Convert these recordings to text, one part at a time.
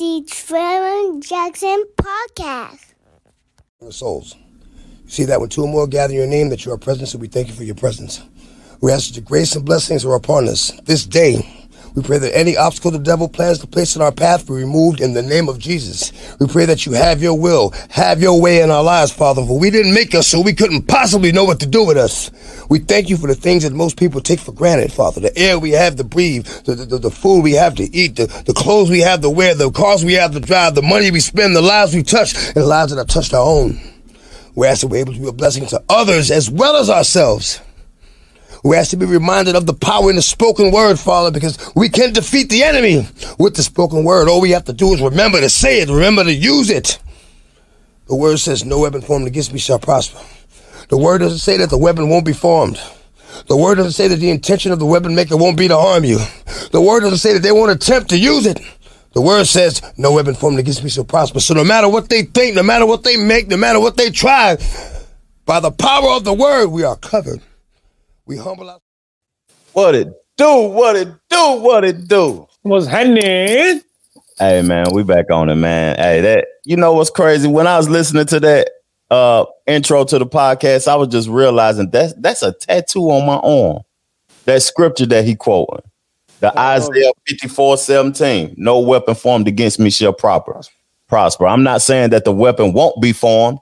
the Trevor Jackson podcast. Souls. You see that when two or more gather your name, that you are present, so we thank you for your presence. We ask that your grace and blessings are upon us this day. We pray that any obstacle the devil plans to place in our path be removed in the name of Jesus. We pray that you have your will, have your way in our lives, Father, for we didn't make us so we couldn't possibly know what to do with us. We thank you for the things that most people take for granted, Father. The air we have to breathe, the, the, the food we have to eat, the, the clothes we have to wear, the cars we have to drive, the money we spend, the lives we touch, and the lives that have touched our own. We ask that we're able to be a blessing to others as well as ourselves. We ask to be reminded of the power in the spoken word, Father, because we can defeat the enemy with the spoken word. All we have to do is remember to say it, remember to use it. The word says, No weapon formed against me shall prosper. The word doesn't say that the weapon won't be formed. The word doesn't say that the intention of the weapon maker won't be to harm you. The word doesn't say that they won't attempt to use it. The word says, No weapon formed against me shall prosper. So no matter what they think, no matter what they make, no matter what they try, by the power of the word, we are covered. We humble our What it do? What it do? What it do? What's happening? Hey man, we back on it, man. Hey, that you know what's crazy? When I was listening to that uh intro to the podcast, I was just realizing that's that's a tattoo on my arm. That scripture that he quoting. The Isaiah 54, 17. No weapon formed against me shall proper prosper. I'm not saying that the weapon won't be formed,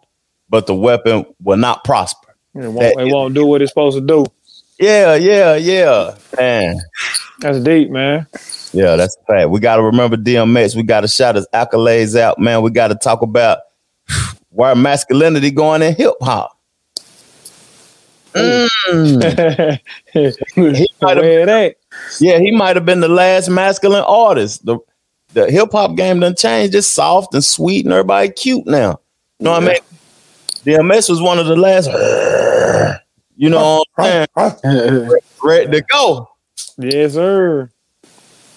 but the weapon will not prosper. It won't, it won't do what it's supposed to do. Yeah, yeah, yeah. Man. That's deep, man. Yeah, that's a fact. We got to remember DMX. We got to shout his accolades out, man. We got to talk about where masculinity going in hip hop. Mm. he yeah, he might have been the last masculine artist. The the hip hop game done changed. It's soft and sweet, and everybody cute now. You know what I mean? DMX was one of the last. You know what I'm saying? Ready to go. Yes, sir.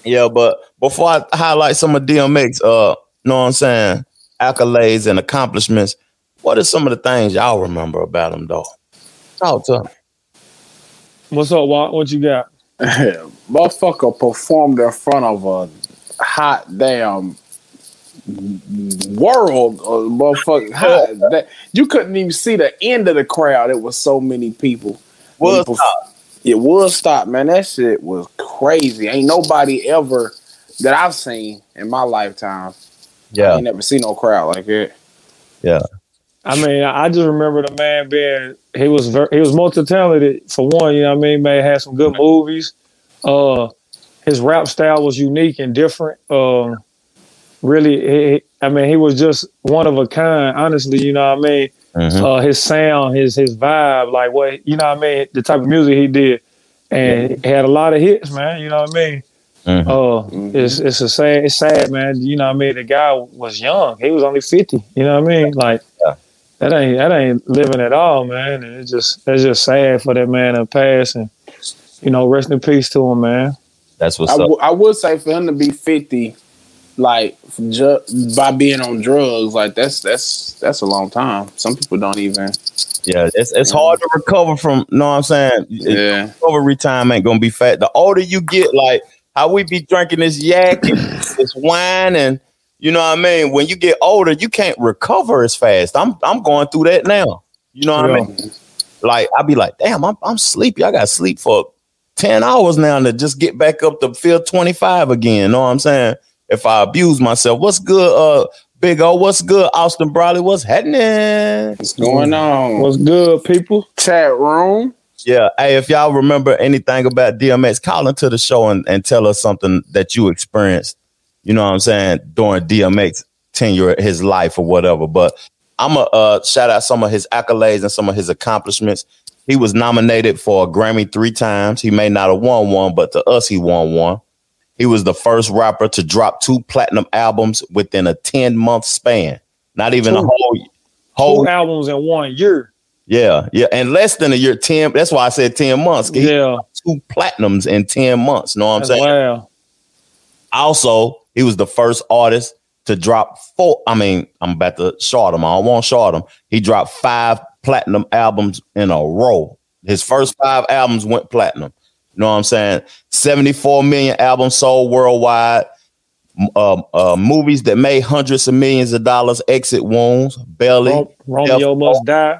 Yeah, but before I highlight some of DMX, uh, know what I'm saying, accolades and accomplishments, what are some of the things y'all remember about him though? Talk to him. What's up, Walt? What you got? Motherfucker performed in front of a hot damn world of motherfucking hot. That, you couldn't even see the end of the crowd. It was so many people. Was It was stop, man. That shit was crazy. Ain't nobody ever that I've seen in my lifetime. Yeah. I ain't never seen no crowd like that. Yeah. I mean, I just remember the man being he was very, he was multi talented for one. You know, what I mean, man had some good movies. Uh, his rap style was unique and different. Uh, really, he, I mean, he was just one of a kind. Honestly, you know what I mean. Mhm. Uh, his sound, his his vibe, like what you know what I mean, the type of music he did, and he had a lot of hits, man. You know what I mean. Mhm. Uh, it's it's a sad, it's sad, man. You know what I mean. The guy was young; he was only fifty. You know what I mean? Like Yeah. that ain't that ain't living at all, man. And it's just it's just sad for that man to pass, and you know, rest in peace to him, man. That's what's I, up. w- I would say for him to be fifty, like ju- by being on drugs, like that's that's that's a long time. Some people don't even. Yeah, it's it's hard to recover from. you Know what I'm saying? Yeah. recovery time ain't gonna be fat. The older you get, like how we be drinking this yak and this wine, and you know what I mean. When you get older, you can't recover as fast. I'm I'm going through that now. You know what I mean? Like I be like, damn, I'm I'm sleepy. I got sleep for ten hours now to just get back up to feel 25 again. You know what I'm saying? If I abuse myself, what's good? Uh, Big O, what's good? Austin Bradley, what's happening? What's going on? What's good, people? Chat room. Yeah. Hey, if y'all remember anything about DMX, call into the show and, and tell us something that you experienced, you know what I'm saying, during DMX tenure, his life or whatever. But I'm going to uh, shout out some of his accolades and some of his accomplishments. He was nominated for a Grammy three times. He may not have won one, but to us, he won one. He was the first rapper to drop two platinum albums within a 10 month span. Not even a whole whole Two albums in one year. yeah, yeah, and less than a year. Ten. That's why I said ten months. He Yeah, two platinums in ten months. Know what I'm that's saying? wow. Also, he was the first artist to drop four. I mean, I'm about to short him. I don't want to short him. He dropped five platinum albums in a row. His first five albums went platinum. You know what I'm saying? 74 million albums sold worldwide. m- um, uh, movies that made hundreds of millions of dollars. Exit wounds, Belly, Ro- Romeo Yep. must die.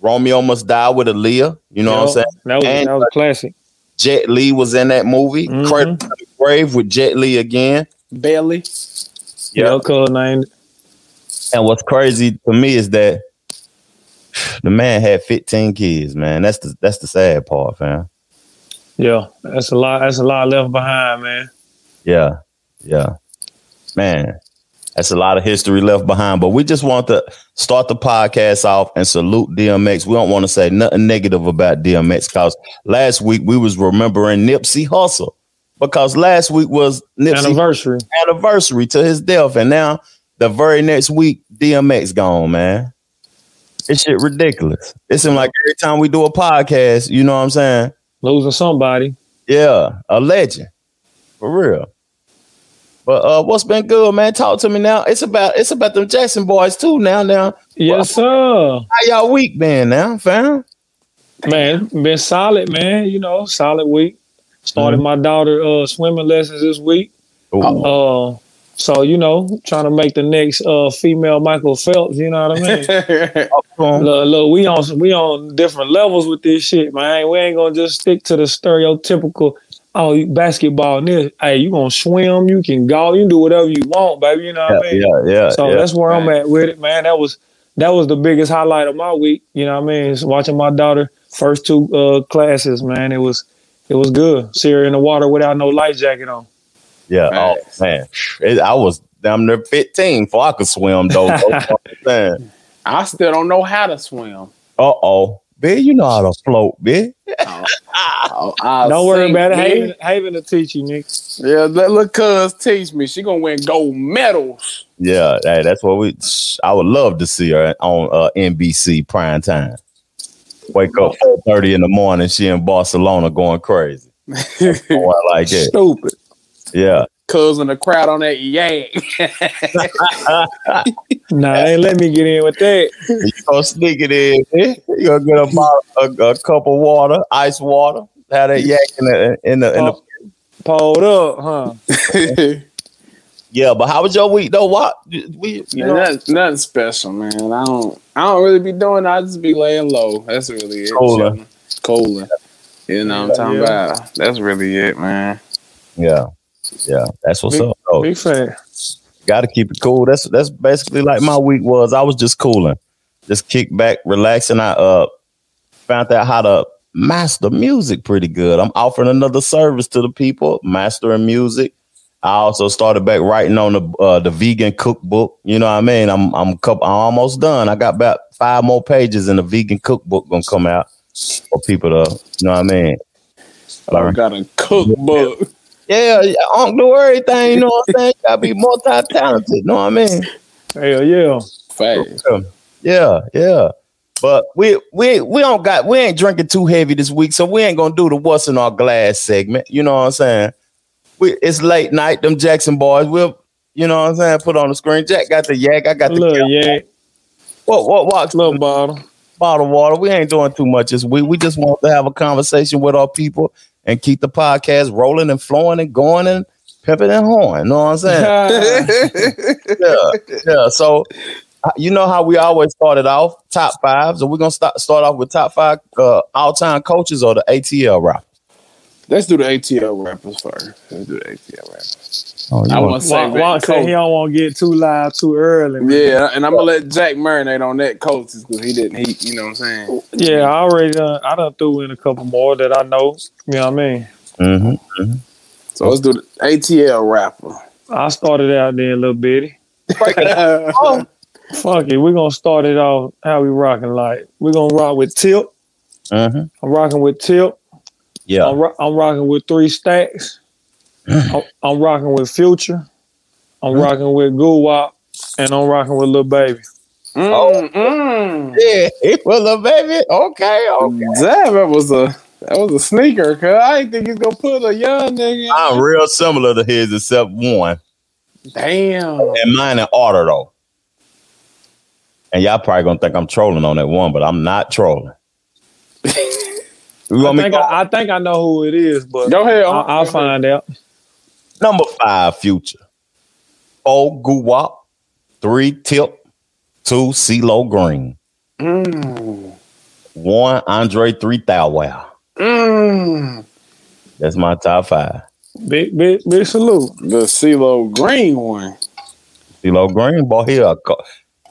Romeo must die with Aaliyah. You know what I'm saying? That was And- that was a classic. Jet Li was in that movie. Mhm. Cradle Grave with Jet Li again. Belly. Yeah. Yeah, cuz named And what's crazy to me is that the man had 15 kids, man. That's the that's the sad part, fam. Yeah, that's a lot. That's a lot left behind, man. Yeah, yeah, man. That's a lot of history left behind. But we just want to start the podcast off and salute DMX. We don't want to say nothing negative about DMX because last week we was remembering Nipsey Hussle because last week was Nipsey Anniversary. anniversary to his death, and now the very next week DMX gone, man. It's shit ridiculous. It seems like every time we do a podcast, you know what I'm saying? Losing somebody. Yeah, a legend. For real. But uh what's been good, man? Talk to me now. It's about it's about them Jackson boys too now. Now Yes, sir. how y'all week been now, fam? Man, been solid, man. You know, solid week. Started my daughter uh swimming lessons this week. Ooh, Uh so you know, trying to make the next uh female Michael Phelps, you know what I mean? look, look, we on we on different levels with this shit, man. We ain't gonna just stick to the stereotypical oh you basketball and this. Hey, you gonna swim, you can go, you can do whatever you want, baby. You know what yeah, I mean? yeah, yeah, So yeah. that's where I'm at with it, man. That was that was the biggest highlight of my week. You know what I mean? Is watching my daughter first two uh, classes, man. It was it was good. See her in the water without no life jacket on. Yeah. Oh man. It, I was damn near 15 before I could swim though. I still don't know how to swim. Uh oh. Bitch, you know how to float, bitch. Oh, I'll Don't worry about it. man. Haven, Haven to teach you, Nick. Yeah, let look cuz teach me. She gonna win gold medals. Yeah, hey, that's what we. I would love to see her on uh, NBC prime time. Wake up four thirty in the morning. She in Barcelona going crazy. I like it. Stupid. Yeah, Cuz in the crowd on that yak. Nah, they ain't let me get in with that. you gonna sneak it in. eh? You gonna get a bottle, a, a cup of water, ice water. Have that yak in the in the, in the Pulled up, huh? yeah. But how was your week though? What we you Man, know nothing, nothing special, man. I don't I don't really be doing I just be laying low. That's really it. Cooling. chilling. Cooling. You know what I'm talking Yeah. about? That's really it, man. yeah yeah. That's what's Big- up. though. Big fan. Got to keep it cool. That's that's basically like my week was. I was just cooling, just kick back, relaxing. I uh found out how to master music pretty good. I'm offering another service to the people, mastering music. I also started back writing on the uh, the vegan cookbook. You know what I mean? I'm I'm couple, I'm almost done. I got about five more pages, and the vegan cookbook gonna come out for people to. You know what I mean? I got a cookbook. Yeah, yeah, I don't do everything. You know what I'm saying? You gotta be multi talented. You know what I mean? Hell yeah. Facts. Yeah, yeah. But we we we don't got we ain't drinking too heavy this week, so we ain't gonna do the what's in our glass segment. You know what I'm saying? We it's late night. Them Jackson boys. We'll you know what I'm saying. Put on the screen. Jack got the yak. I got the Look, yeah. what what what Little bottle. bottle water. We ain't doing too much this week. We just want to have a conversation with our people and keep the podcast rolling and flowing and going and pimping and horn. You know what I'm saying? yeah, yeah. So, uh, you know how we always started off top five. So we're gonna start start off with top five uh, all time coaches or the ATL route. Let's do the ATL rappers first. Let's do the ATL rappers. Oh, I want to say Juan, that Juan he don't want to get too live too early. man. Yeah, and I'm gonna let Jack marinate on that coaches because he didn't. He, you know what I'm saying? Yeah, I already done. I done threw in a couple more that I know. You know what I mean? Mm-hmm. So let's do the ATL rapper. I started out there a little bitty. oh, Fuck it, we're gonna start it off how we rocking like. We're gonna rock with Tip. Mm-hmm. I'm rocking with Tip. Yeah. I'm, ro- I'm rocking with Three Stacks. I'm, I'm rocking with Future. I'm Mm. rocking with Guwap. And I'm rocking with Lil Baby. mm, mm. Yeah, it was a baby. Okay, okay. Damn, that was a that was a sneaker. Cause I didn't think he's gonna put a young nigga. I'm real similar to his except one. Damn. And mine in order though. And y'all probably gonna think I'm trolling on that one, but I'm not trolling. I think I, I think I know who it is, but Go ahead. I, I'll find out. Number five, future. four Guwap, three Tip, two CeeLo Green, Mm. one Andre 3000. Wow. Mm. That's my top five. Big, big, big salute. The CeeLo Green one. CeeLo Green, boy, he a co-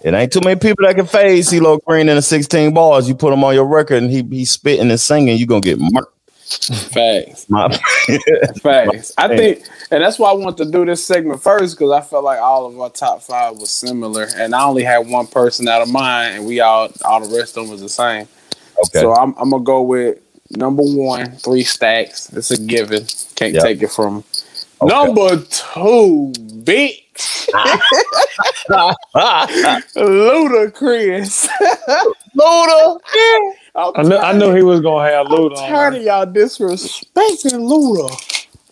it ain't too many people that can fade CeeLo Green in the 16 bars. You put him on your record and he he spitting and singing, you're gonna get murked. Facts. My- Facts. I think, and that's why I want to do this segment first because I felt like all of our top five was similar, and I only had one person out of mine, and we all all the rest of them was the same. okay. So I'm, I'm gonna go with number one, three stacks. It's a given. Can't Yep. take it from. Okay. Number two, bitch. Ludacris. Luda. I knew, I knew he was gonna have loot on. tired there. of y'all disrespecting Luda.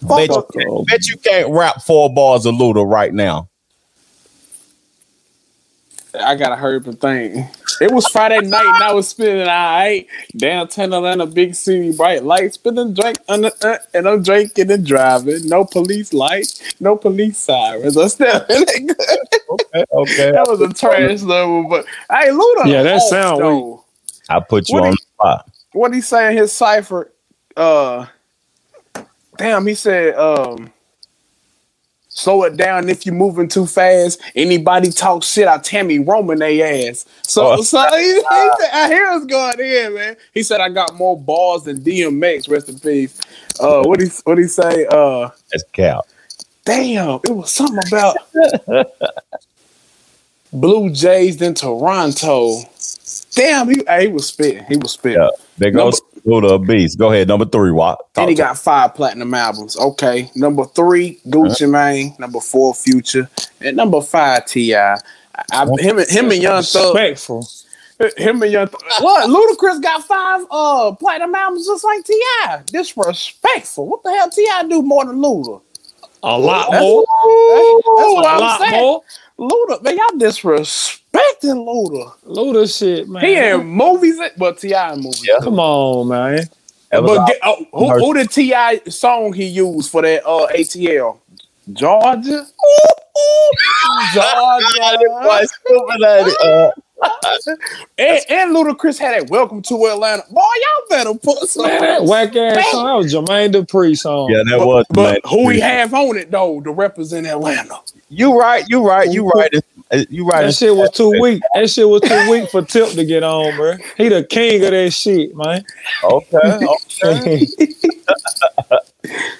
Bet you, can't, bet you can't rap four bars of Luda right now. I gotta hurry up and think. It was Friday night and I was spinning all right. Downtown Atlanta, big city, bright lights, spinning drink under, uh, and I'm drinking and driving. No police lights, no police sirens. I'm still in good. Okay, okay. That was a trash level, but hey, Luda. Yeah, that hard, sound though. I put you What on do the spot. What he say in his cipher? Uh, damn, he said, um, slow it down if you're moving too fast. Anybody talk shit, I Tammy Roman they ass. So, Oh. so he, he said, I hear us going in, man. He said I got more balls than DMX. Rest in peace. Uh, what he what he say? Uh, That's cap. damn, it was something about Blue Jays than Toronto. Damn, he, hey, he was spitting. He was spitting. Yeah. There goes Luda a beast. Go ahead, number three. What? And he got five platinum albums. Okay. Number three, Gucci Mane. Number four, Future. And number five, T.I. I, him, and- him and Young Thug. Respectful. Him and Young Thug. What? Ludacris got five uh platinum albums just like T.I. Disrespectful. What the hell T.I. do more than Luda? A lot That's- more. That's what a I'm lot saying. more. Luda, man, y'all disrespecting Luda. Luda shit, man. He in movies, but T.I. in movies. Yeah. Come on, man. But get, oh, who, who did T.I. song he used for that uh ATL? Georgia, Georgia, stupid at it. And, and Ludacris had that "Welcome to Atlanta." Boy, y'all better put some. Man, that whack ass song. That was Jermaine Dupri song. yeah, that was. But man. who we have on it though to represent Atlanta? You right. You right. You right. Uh, You right. That shit was too weak. That shit was too weak for Tip to get on, bro. He the king of that shit, man. Okay. Okay.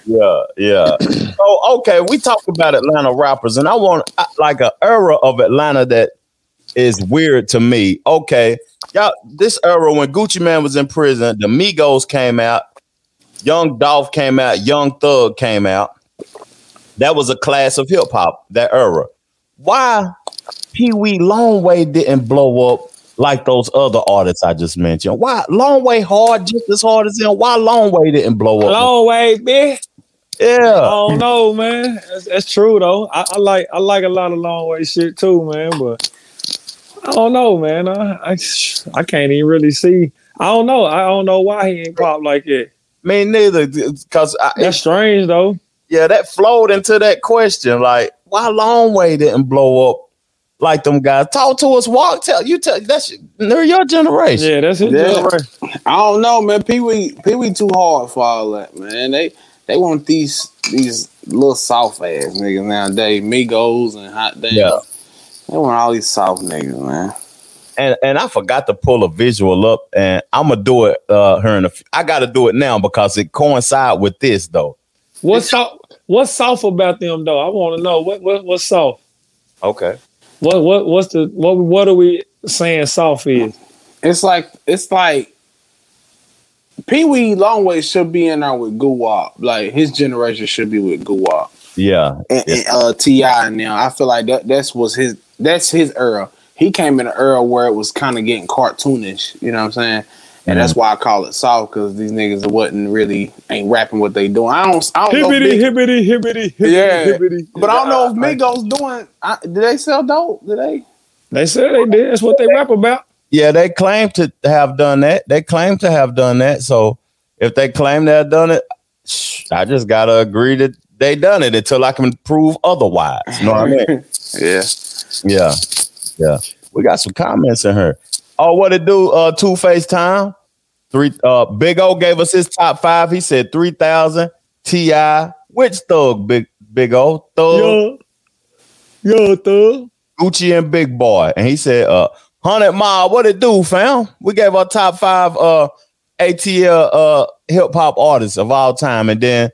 Yeah, yeah. So okay, we talked about Atlanta rappers, and I want like an era of Atlanta that is weird to me. Okay, y'all, this era when Gucci Mane was in prison, the Migos came out, Young Dolph came out, Young Thug came out. That was a class of hip hop. That era. Why Pee Wee Longway didn't blow up like those other artists I just mentioned? Why Longway hard just as hard as him? Why Longway didn't blow up? Longway, Yeah. I don't know, man. That's, that's true though. I, I like I like a lot of Longway shit too, man. But I don't know, man. I, I I can't even really see. I don't know. I don't know why he ain't pop like it. Me neither, because That's strange though. yeah, that flowed into that question. Like, why Longway didn't blow up like them guys? Talk to us, walk, tell you tell that's they're your generation. Yeah, that's his Yeah. generation. I don't know, man. Pee Wee, Pee Wee, too hard for all that, man. They they want these these little soft ass niggas nowadays, Migos and Hot Damn. Yeah. They want all these soft niggas, man. And and I forgot to pull a visual up, and I'm gonna do it uh here in a. f- I got to do it now because it coincide with this though. What's soft? What's soft about them though? I want to know what what what's soft. Okay. What what what's the what what are we saying soft is? It's like it's like Pee Wee Longway should be in there with Guwap. Like his generation should be with Guwap. Yeah. and, and, uh, T.I. now. I feel like that that's was his that's his era. He came in an era where it was kind of getting cartoonish. You know what I'm saying? And that's mm-hmm. why I call it soft because these niggas wasn't really ain't rapping what they doing. I don't. I don't know. if Hibbity Mig- hibbity hibbity hibbity Yeah. hibbity. but I don't know if I- Migos doing. I, did they sell dope? Did they? They said they did. That's what they rap about. Yeah, they claim to have done that. They claim to have done that. So if they claim to have done it, I just gotta agree that they done it until I can prove otherwise. You know what I mean? Yeah. Yeah. Yeah. We got some comments in here. Oh, what it do? Uh two face time. Three uh Big O gave us his top five. He said three thousand T.I. Which thug, big big O? Thug, Yo, yo, thug. Gucci and Big Boy. And he said, uh, hundred mile, what it do, fam? We gave our top five uh ATL uh hip hop artists of all time. And then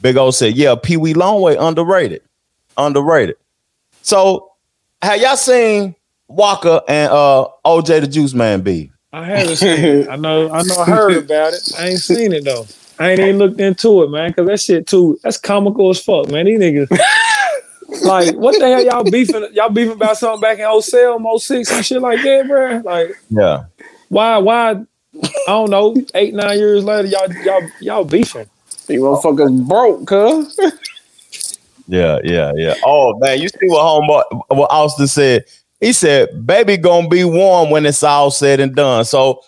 Big O said, Yeah, Pee Wee Longway underrated. Underrated. So have y'all seen Waka and uh OJ the Juice Man be? I haven't seen it. I know, I know, I heard about it. I ain't seen it though. I ain't even looked into it, man, because that shit too. That's comical as fuck, man. These niggas. like, what the hell y'all beefing? Y'all beefing about something back in 07, 06 and shit like that, bro? Like, Yeah. why, why? I don't know. Eight, nine years later, y'all, y'all, y'all beefing. You motherfuckers broke, cuz. Yeah, yeah, yeah. Oh man, you see what homeboy what Austin said? He said, "Baby gonna be warm when it's all said and done." So,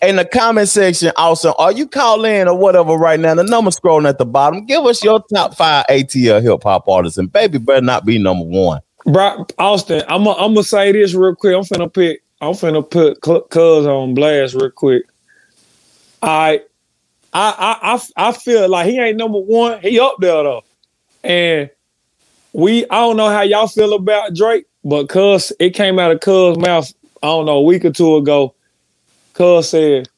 in the comment section, Austin, are you calling or whatever right now? The number scrolling at the bottom. Give us your top five ATL hip hop artists, and baby better not be number one. Bro, Austin, I'm gonna I'm say this real quick. I'm finna pick. I'm finna put Cuz on blast real quick. I, I, I, I, I feel like he ain't number one. He up there though, and we. I don't know how y'all feel about Drake, but Cuz it came out of Cuz mouth. I don't know a week or two ago. Cuz said,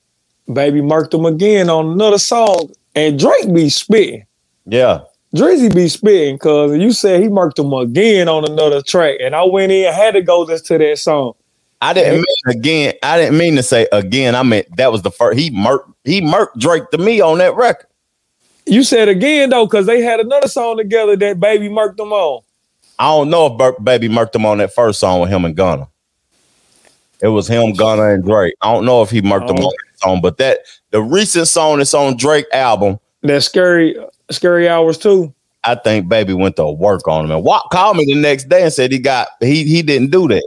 "Baby murked him again on another song," and Drake be spitting. Yeah, Drizzy be spitting, cuz you said he marked him again on another track, and I went in and had to go listen to that song. I didn't mean again. I didn't mean to say again. I meant that was the first. He murked. He murked Drake to me on that record. You said again though, cause they had another song together that Baby marked them on. I don't know if Bur- Baby murked them on that first song with him and Gunna. It was him, Gunna, and Drake. I don't know if he murked him Oh. on that song, but that the recent song that's on Drake album, That scary, scary hours too. I think Baby went to work on him. And Watt called me the next day and said he got he he didn't do that.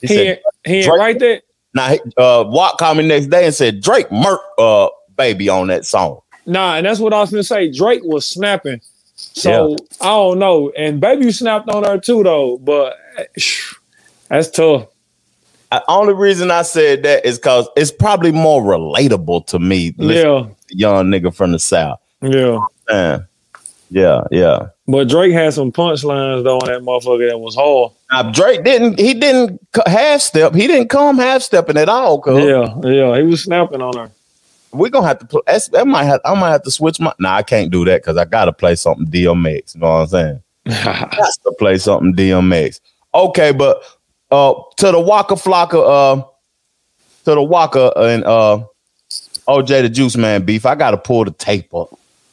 He, He said, he ain't Drake- right there. He- Uh, Watt called me next day and said Drake murked uh Baby on that song. Nah, and that's what I was gonna say. Drake was snapping. So I don't know. And Baby snapped on her too though, but that's tough. The only reason I said that is because it's probably more relatable to me. Yeah, young nigga from the south. yeah. Man. Yeah, yeah. But Drake had some punchlines though on that motherfucker that was hard. Now Drake didn't. He didn't half step. He didn't come half stepping at all. Cause Yeah, yeah. He was snapping on her. we're gonna have to. Play, that's- that might have. I might have to switch my. Nah, I can't do that because I gotta play something DMX. You know what I'm saying? Got to play something DMX. Okay, but uh, to the Waka Flocka, uh, to the Waka and uh, OJ the Juice Man beef. I gotta pull the tape up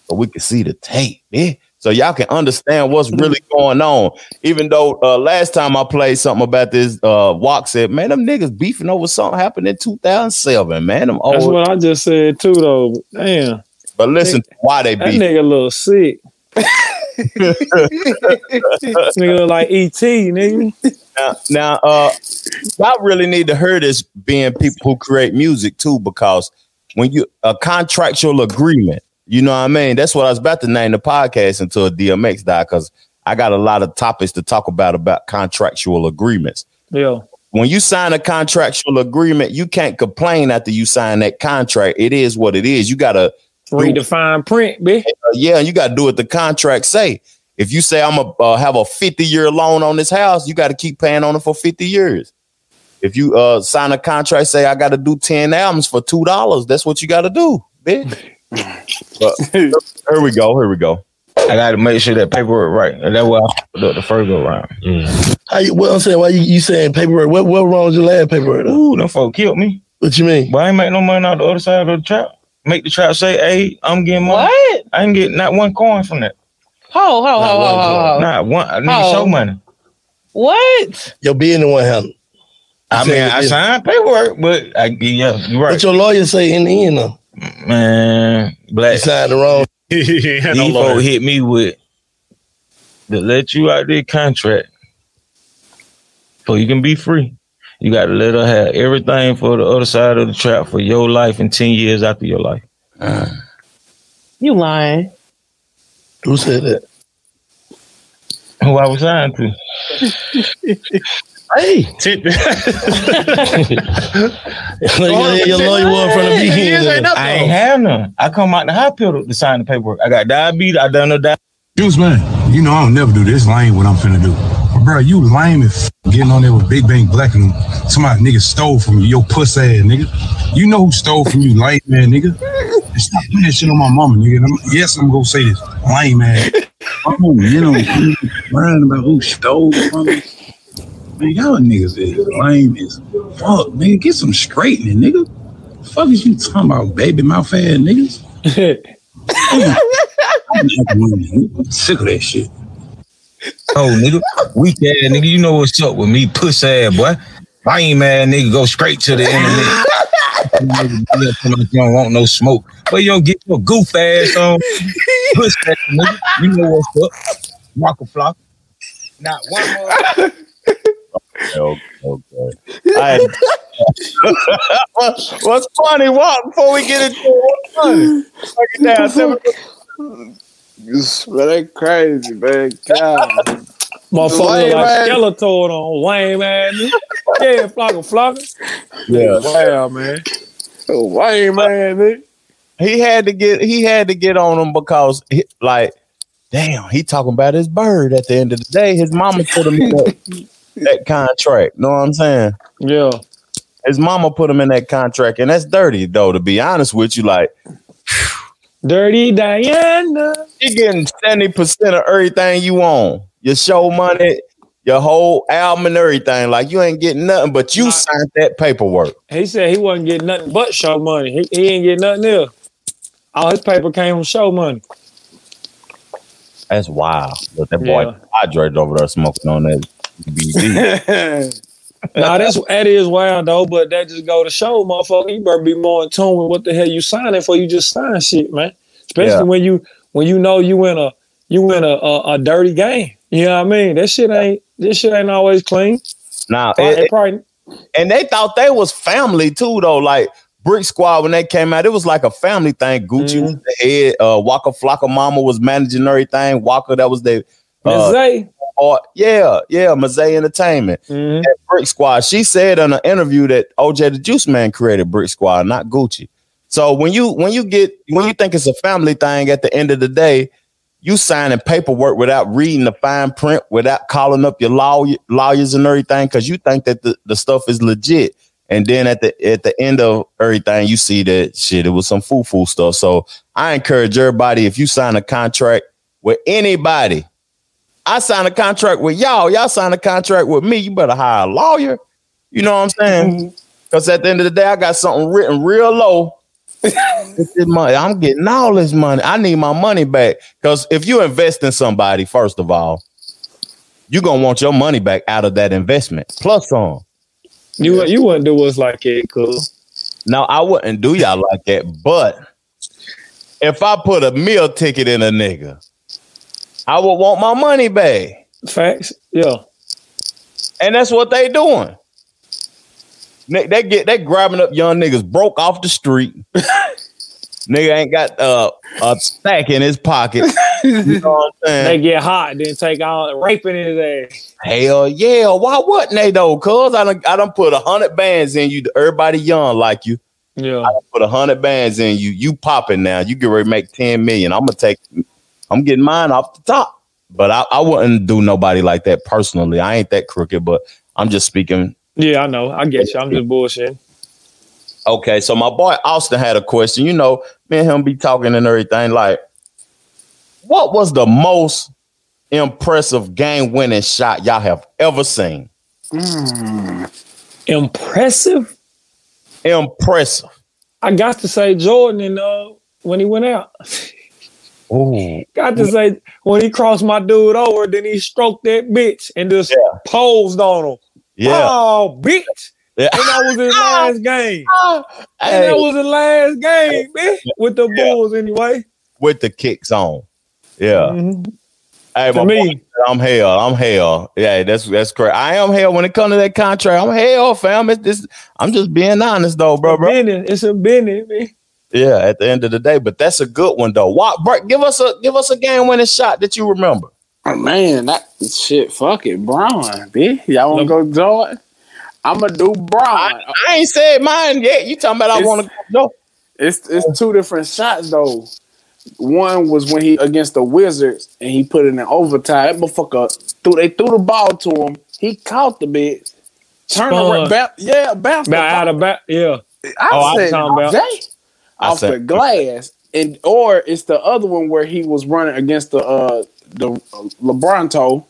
so we can see the tape, yeah. So y'all can understand what's really going on. Even though uh, last time I played something about this, uh, Walk said, "Man, them niggas beefing over something happened in 2007, man. Them That's old." what I just said too, though. Damn, but listen, why they that beef? nigga little sick. nigga look like ET, nigga. Now, now uh, y'all really need to hear this being people who create music too, because when you a contractual agreement, you know what I mean. That's what I was about to name the podcast until DMX died, because I got a lot of topics to talk about about contractual agreements. Yeah, When you sign a contractual agreement, you can't complain after you sign that contract. It is what it is. You gotta read the fine print, bitch. yeah, you got to do what the contract say. If you say I'm a uh, have a 50 year loan on this house, you got to keep paying on it for 50 years. If you uh, sign a contract, say I got to do 10 albums for two dollars, that's what you got to do, bitch. But here we go. Here we go. I got to make sure that paperwork right. And that's why I fucked up the first go round. Mm. How you, what I'm saying? Why you, you saying paperwork? What what wrong with your last paperwork? Though? Ooh, them folk killed me. What you mean? But I ain't make no money out the other side of the trap. Make the trap say, hey, I'm getting money. What? I ain't get not one coin from that. Ho, ho, ho, ho, ho, ho. Not one. I need show money. What? Your business one handle. I mean, I signed paperwork, but I yeah, you What right. your lawyer say in the end though? Man, You black signed the wrong. these folk hit me with to let you out their contract so you can be free. You got to let her have everything for the other side of the trap for your life and 10 years after your life. Uh. You lying? Who said that? Who I was signed to. Hey, your, your lawyer was from the beginning. I ain't have none. I come out the hospital to sign the paperwork. I got diabetes. I done no diabetes. Juice man, you know I don't never do this. Lame what I'm finna do. But bro, you lame as f- getting on there with Big Bang Black and them. Somebody nigga stole from you, your puss ass nigga. You know who stole from you, lame man nigga. And Stop putting that shit on my mama, nigga. I'm- yes, I'm gonna say this, lame man. Oh, you know, worrying about who stole from me. Man, y'all niggas is lame as fuck, nigga. Get some straightening, nigga. Fuck is you talking about, baby mouth ass niggas? I'm sick of that shit. Oh, nigga, weak ass nigga. You know what's up with me, puss ass boy. Lame ass nigga, go straight to the internet. you don't want no smoke, but you don't get your goof ass on. Puss ass nigga, you know what's up. Waka flock. Not one more. Okay, okay. I, what's funny? What before we get into it, what's funny? Break it down. Tell me- Man, that crazy, man. God. Motherfucker Lame look like ass. Skeletor on lame man. Yeah, flocka flocka. Yeah. Wow, man. Oh, lame man, he had to get he had to get on him because he, like damn he talking about his bird at the end of the day his mama put him in that, contract know what i'm saying Yeah. his mama put him in that contract and that's dirty though to be honest with you like Dirty Diana. you getting 70% of everything you own your show money your whole album and everything like you ain't getting nothing but you signed that paperwork He said he wasn't getting nothing but show money. He, he ain't getting nothing else. All his paper came from show money. that's wild but that boy Yeah. hydrated over there smoking on that. Nah, that's that is wild though, but that just go to show, motherfucker. You better be more in tune with what the hell you signing for. You just sign shit, man. Especially Yeah. when you when you know you in a you in a, a, a dirty game. You know what I mean? That shit ain't this shit ain't always clean. now Probably- it- it probably and they thought they was family too, though. Like Brick Squad when they came out, it was like a family thing. Gucci was the head, uh, Waka Flocka Mama was managing everything. Walker, that was the uh, Zay. Or yeah, yeah, Mazay Entertainment. Mhm. That Brick Squad. She said in an interview that OJ the Juice Man created Brick Squad, not Gucci. So when you when you get when you think it's a family thing, at the end of the day, you signing paperwork without reading the fine print, without calling up your lawyer, lawyers and everything, because you think that the, the stuff is legit. And then at the at the end of everything, you see that shit, it was some foo-foo stuff. So I encourage everybody, if you sign a contract with anybody, I sign a contract with y'all, y'all sign a contract with me, you better hire a lawyer. You know what I'm saying? Mm-hmm. Because at the end of the day, I got something written real low. I'm getting all this money. I need my money back. Because if you invest in somebody, first of all, you're gonna want your money back out of that investment. Plus some. You you wouldn't do us like it, cool. Now I wouldn't do y'all like that, but if I put a meal ticket in a nigga, I would want my money back. Facts. Yeah. And that's what they doing. They, they get they grabbing up young niggas broke off the street. Nigga ain't got uh, a stack in his pocket. You know what I'm They get hot, then take out raping in his ass. Hell yeah. Why wouldn't they though? Cuz I done, I done put a hundred bands in you. Everybody young like you. Yeah. I done put a hundred bands in you. You popping now. You get ready to make 10 million. I'm gonna take I'm getting mine off the top. But I, I wouldn't do nobody like that personally. I ain't that crooked, but I'm just speaking Yeah, I know. I get you. I'm just bullshitting. Okay, so my boy Austin had a question. You know, me and him be talking and everything. Like, what was the most impressive game winning shot y'all have ever seen? Impressive. Impressive. I got to say Jordan and uh when he went out. Ooh. Got to say when he crossed my dude over, then he stroked that bitch and just Yeah. posed on him. Yeah. Oh, bitch. yeah. And that was his last game. And Hey, that was his last game, man. With the Yeah. Bulls anyway. with the kicks on. Yeah. Mhm. Hey, To my me. boy, I'm hell. I'm hell. Yeah, that's that's correct. I am hell when it comes to that contract. I'm hell, fam. It's this. I'm just being honest though, bro, bro. Business. It's a business, man. Yeah, at the end of the day, but that's a good one though. What, Bart, give us a give us a game winning shot that you remember. Oh, man, that shit. Fuck it, Bron, bitch. Y'all want to go Jordan? I'm gonna do Bron. I, I ain't said mine yet. You talking about I want to go? It's it's two different shots though. One was when he against the Wizards and he put it in overtime. That motherfucker threw they threw the ball to him. He caught the bitch. Turn Spun. around, ba- yeah, bounced Back out of back, yeah. I Oh, I'm talking about- Jay, I off said- the glass, and or it's the other one where he was running against the uh the uh, LeBron toe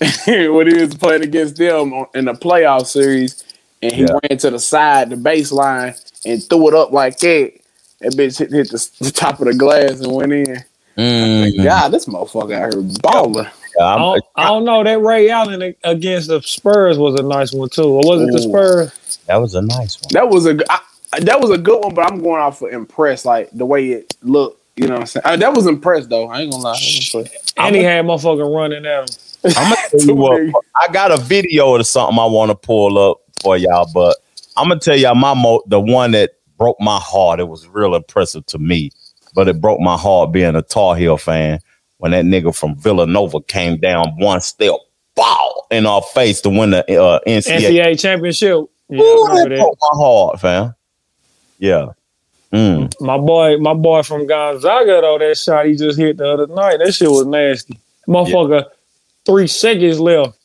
when he was playing against them on- in the playoff series, and he Yeah. ran to the side, the baseline, and threw it up like that. That bitch hit, hit the, the top of the glass and went in. Mhm. God, this motherfucker out here balling. Yeah, I I'm- don't, I don't know. That Ray Allen against the Spurs was a nice one too. Or was it the Ooh. Spurs? that was a nice one. That was a g- I, that was a good one, but I'm going off for impressed, like the way it looked. You know what I'm saying? Uh, that was impressed though. I ain't gonna lie. That was impressed. And he had motherfucker running at him. I'm gonna tell you what. I got a video of something I want to pull up for y'all, but I'm gonna tell y'all my mo- the one that broke my heart. It was real impressive to me, but it broke my heart being a Tar Heel fan when that nigga from Villanova came down one step, bow in our face to win the uh, NCAA. NCAA championship. Yeah, Ooh, that that. broke my heart, fam. Yeah. Mm. My boy, my boy from Gonzaga though, that shot he just hit the other night, that shit was nasty. Motherfucker, three seconds left.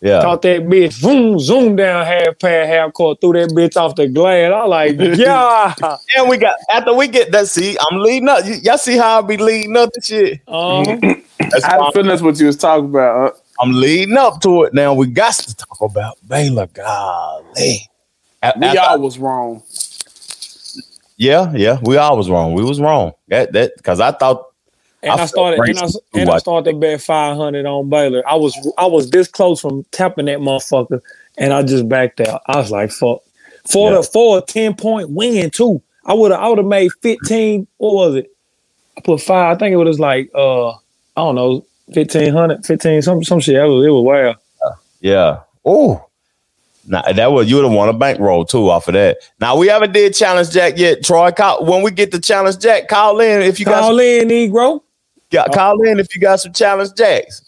Yeah. Caught that bitch, zoom, zoom down half pad, half court, threw that bitch off the glass. I like, yeah. And we got after we get that. See, I'm leading up. Y- y'all see how I be leading up to shit. Um, That's I had why a feeling that's what you was talking about. uh. I'm leading up to it. Now we got to talk about Baylor. Golly. A- We after- all was wrong. Yeah, yeah, we all was wrong. We was wrong. That that because I thought and I I, started and I, and I started to bet five hundred on Baylor. I was I was this close from tapping that motherfucker, and I just backed out. I was like, fuck. For Yeah. the for a 10 point win too. I would have I would have made 15. What was it? I put five. I think it was like uh I don't know, 1500, 15, some some shit. It was it was wild. Yeah. Oh. Now that was you would have won a bankroll too off of that. Now we haven't did challenge Jack yet, Troy. Call, when we get the challenge Jack, call in if you got Call in, Negro. Got call in if you got some challenge jacks.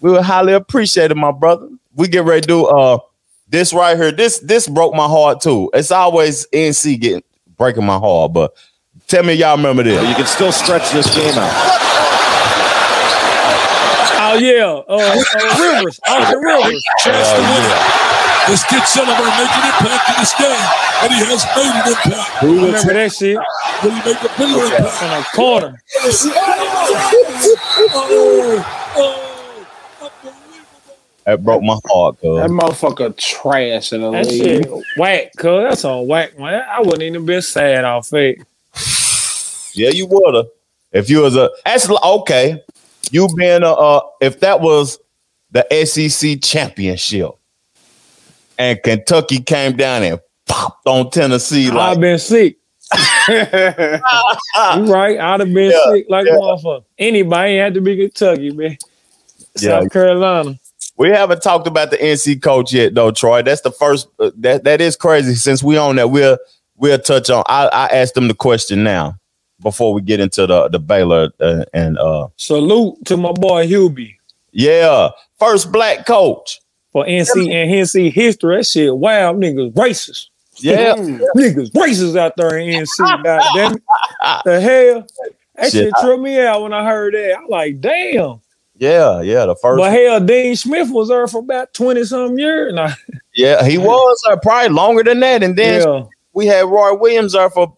We would highly appreciate it, my brother. We get ready to do uh this right here. This this broke my heart too. It's always NC getting breaking my heart, but tell me y'all remember this. You can still stretch this game out. Oh yeah, uh, uh Rivers, Austin Rivers. Chance to win it. This kid Sullivan making impact in this game, and he has made an impact. Who Remember that shit Will he make a bigger impact? in a corner. Oh, oh, unbelievable. That broke my heart, That motherfucker trash in the That league. shit whack, cuz that's on whack, man. I wouldn't even been sad off it. Yeah, you woulda. If you was a that's okay. You being a uh if that was the SEC championship and Kentucky came down and popped on Tennessee like I've been sick. you right. I'd have been Yeah, sick like yeah. motherfucker. Anybody had to be Kentucky, man. Yeah. South Carolina. We haven't talked about the NC coach yet, though, Troy. That's the first. Uh, that that is crazy. Since we on that, we'll we'll touch on. I, I asked them the question now before we get into the the Baylor uh, and uh Salute to my boy Hubie yeah, first black coach. For NC and NC history. That shit, wow, niggas racist. Yeah, Niggas racist out there in NC. God damn it. The hell? That Shit, shit I- tripped me out when I heard that. I'm like, damn. yeah, yeah. The first. But hell, Dean Smith was there for about 20 something years. Nah, yeah, he was uh, probably longer than that, and then yeah. we had Roy Williams there for.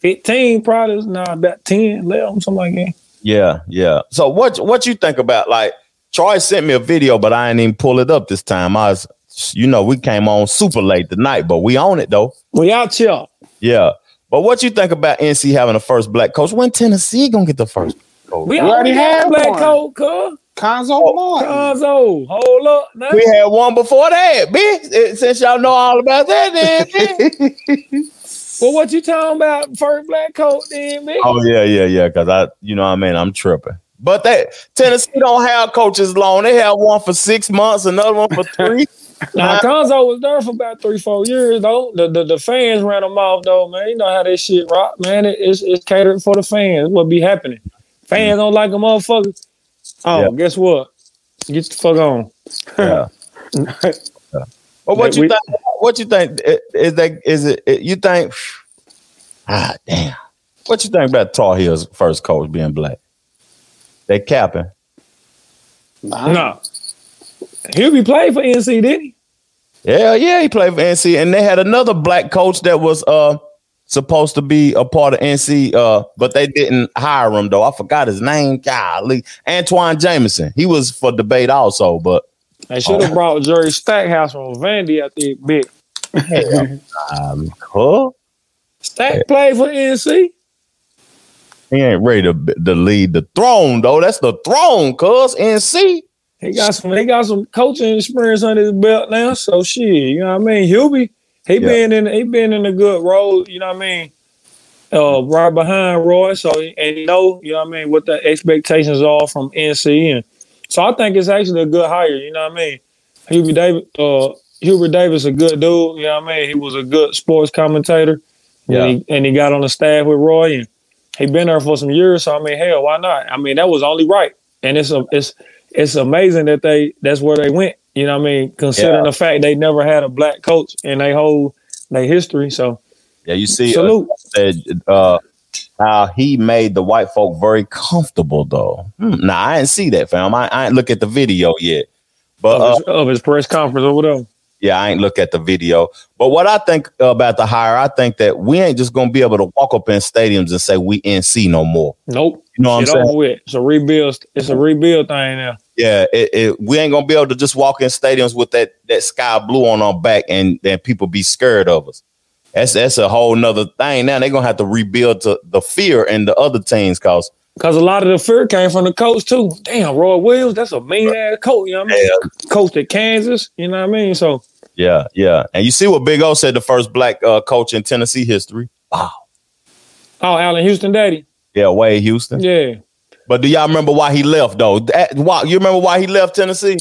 15 probably, nah, about 10, 11, something like that. Yeah, yeah. So what what you think about like Troy sent me a video, but I ain't even pull it up this time. I was, you know, we came on super late tonight, but we own it though. We out here. Yeah. But what you think about NC having the first black coach? When Tennessee gonna get the first coach? We, We already already had had Black coach, Coat, cuz. Cuonzo Martin. Cuonzo, hold up. Now. We had one before that, bitch. Eh, Since y'all know all about that, then. well, what you talking about? First Black Coat, then, man? oh yeah, yeah, yeah. Cause I, you know, what I mean, I'm tripping. But that Tennessee don't have coaches long. They have one for six months, another one for three. Now Cuonzo was there for about three, four years though. The, the the fans ran him off though, man. You know how that shit rock, man. It, it's it's catered for the fans. What be happening? Fans don't like a motherfucker. Oh, Yeah. guess what? Get the fuck on. Yeah. Well, what you We- think? What you think is that? Is it? it- You think? Ah, damn. What you think about Tar Heels first coach being black? They capping. No. He'll be playing for NC, didn't he? Yeah, yeah, he played for NC, and they had another black coach that was uh supposed to be a part of NC, uh, but they didn't hire him though. I forgot his name. Golly, Antawn Jamison. He was for debate also, but They should have brought Jerry Stackhouse from Vandy out there, big. um, huh? Stack played for NC. He ain't ready to, to lead the throne though. That's the throne, cuz NC. He got some. He got some coaching experience under his belt now. So shit, you know what I mean. He'll be. He Yeah. been in. He been in a good role. You know what I mean. Uh, right behind Roy. So and know. You know what I mean. What the expectations are from NC, and so I think it's actually a good hire. You know what I mean. Hubert Davis. Uh, Hubert Davis a good dude. You know what I mean. He was a good sports commentator. Yeah. And he, and he got on the staff with Roy, and he been there for some years. So I mean, hell, why not? I mean, that was only right. And it's a it's it's amazing that they that's where they went. You know what I mean? Considering Yeah. the fact they never had a black coach in their whole their history. So Yeah, you see, uh, Salute. said uh, how he made the white folk very comfortable though. Hmm, nah, I didn't see that, fam. I, I ain't look at the video yet, but of, uh, of his press conference or whatever. Yeah, I ain't look at the video. But what I think about the hire, I think that we ain't just gonna be able to walk up in stadiums and say we NC no more. Nope. You know what I'm saying? with. It's a rebuild. It's a rebuild thing now. Yeah, it, it, we ain't gonna be able to just walk in stadiums with that that sky blue on our back and then people be scared of us. That's that's a whole nother thing. Now they're gonna have to rebuild to the fear in the other teams cause a lot of the fear came from the coach too. Damn, Roy Williams, that's a mean ass coach. You know what I mean? Coached at Kansas. You know what I mean? So Yeah, yeah. And you see what Big O said, the first black uh, coach in Tennessee history. Wow. oh, Allan Houston, daddy. Yeah, Wade Houston. Yeah. But do y'all remember why he left though? That, why, you remember why he left Tennessee?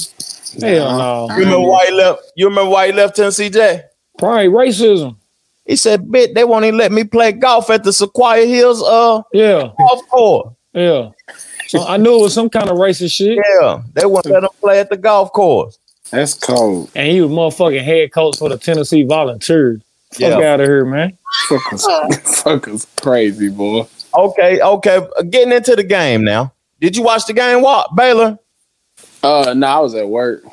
Hell no. You remember why he left? You remember why he left Tennessee, Jay? Probably racism. He said, "Bit, they won't even let me play golf at the Sequoia Hills uh Yeah. golf course. Yeah. So I knew it was some kind of racist shit. Yeah, they won't let him play at the golf course. That's cold. And he was motherfucking head coach for the Tennessee Volunteers. Fuck Yeah. out of here, man. Fuckers, fuckers crazy, boy. Okay, okay. Getting into the game now. Did you watch the game? What Baylor? Uh, no, I was at work.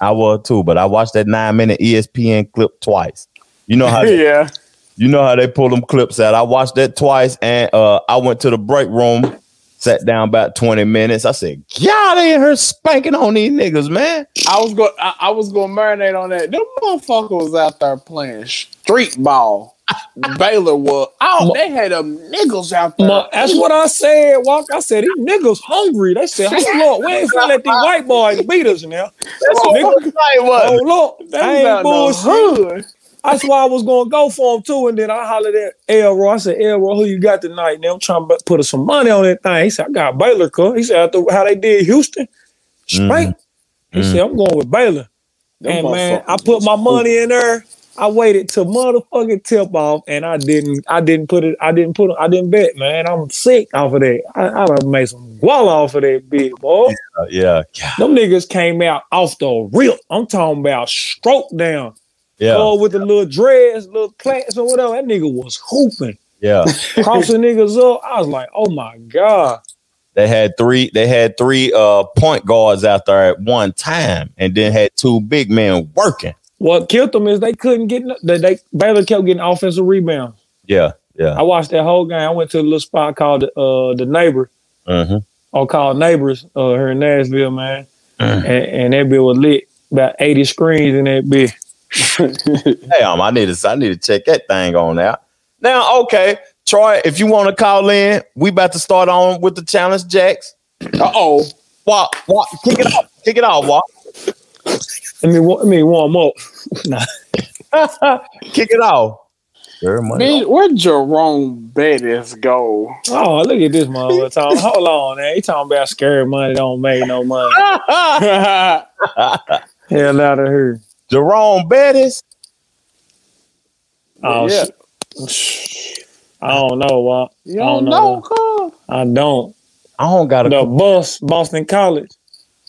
I was too, but I watched that nine minute E ESPN clip twice. You know how they, yeah. you know how they pull them clips out. I watched that twice, and uh, I went to the break room, sat down about twenty minutes. I said, "God, they in here spanking on these niggas, man." I was going. I, I was going to marinate on that. Them motherfuckers was out there playing street ball. Baylor was. Oh, they had them niggas out there. Ma- that's what I said, Walk. I said, these niggas hungry. They said, hold up, we ain't finna let these white boys beat us now. That's what Nigga, it was. Hold up. They ain't out in bullshit. hood. That's why I was gonna go for him too. And then I hollered at Elroy. I said, Elroy, who you got tonight? Now I'm trying to put some money on that thing. He said, I got Baylor, cuz. He said, after how they did Houston, straight. He said, I'm going with Baylor. Them and man, I put was my money in there. I waited till motherfucking tip off, and I didn't. I didn't put it. I didn't put. it- I didn't bet, man. I'm sick off of that. I, I done made some guala off of that bit, boy. Uh, yeah, Them niggas came out off the rip. I'm talking about stroke down. Yeah, Or with the little dreads, little plants or whatever. That nigga was hooping, yeah. crossing niggas up. I was like, oh my god. They had three. They had three uh point guards out there at one time, and then had two big men working. What killed them is they couldn't get. no- They, they Baylor kept getting offensive rebounds. Yeah, yeah. I watched that whole game. I went to a little spot called uh the neighbor. hmm or called neighbors uh, here in Nashville, man. And, and that bill was lit. About 80 screens in that bit. Damn, I need to. I need to check that thing on out. Now, okay, Troy, if you want to call in, we about to start on with the challenge jacks. Uh oh. Walk, walk, kick it off, kick it off, walk, Let me, wa- let me warm up. nah. kick it off. Sure, money. Man, where Jerome Bettis go? Oh, look at this motherfucker. talking- Hold on, man. He talking about scary money don't make no money. Hell out of here. Jerome Bettis. Oh, Yeah. sh- I don't know. What You I don't know, cuz? I don't. I don't got a The bus, Boston College.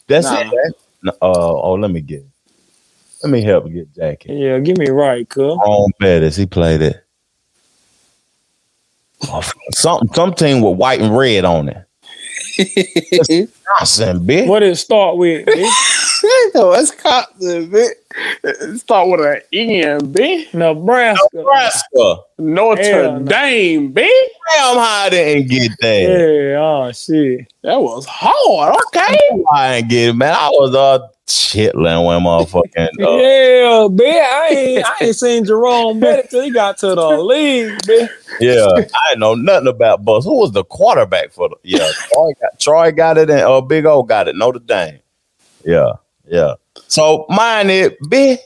That's Nah. it. No, uh, oh, let me get. Let me help get Jackie. Yeah, give me right, cuz. Jerome Bettis. He played it. Oh, some some team with white and red on it. Johnson, bitch. What did it start with? bitch? no, it's Compton, bitch. It Start with an N, bitch. Nebraska. Nebraska. Notre Hell no. Dame, bitch. Damn, how I didn't get that. Yeah, oh shit. That was hard. Okay. I didn't get it, man. I was uh chitlin when motherfucking. Uh, Yeah, bitch. I ain't I ain't seen Jerome Bettis till he got to the league, bitch. Yeah, I didn't know nothing about Bus. Who was the quarterback for the? Yeah, Troy got, Troy got it, and uh, Big O got it. Notre Dame. Yeah, yeah. So mine it, big.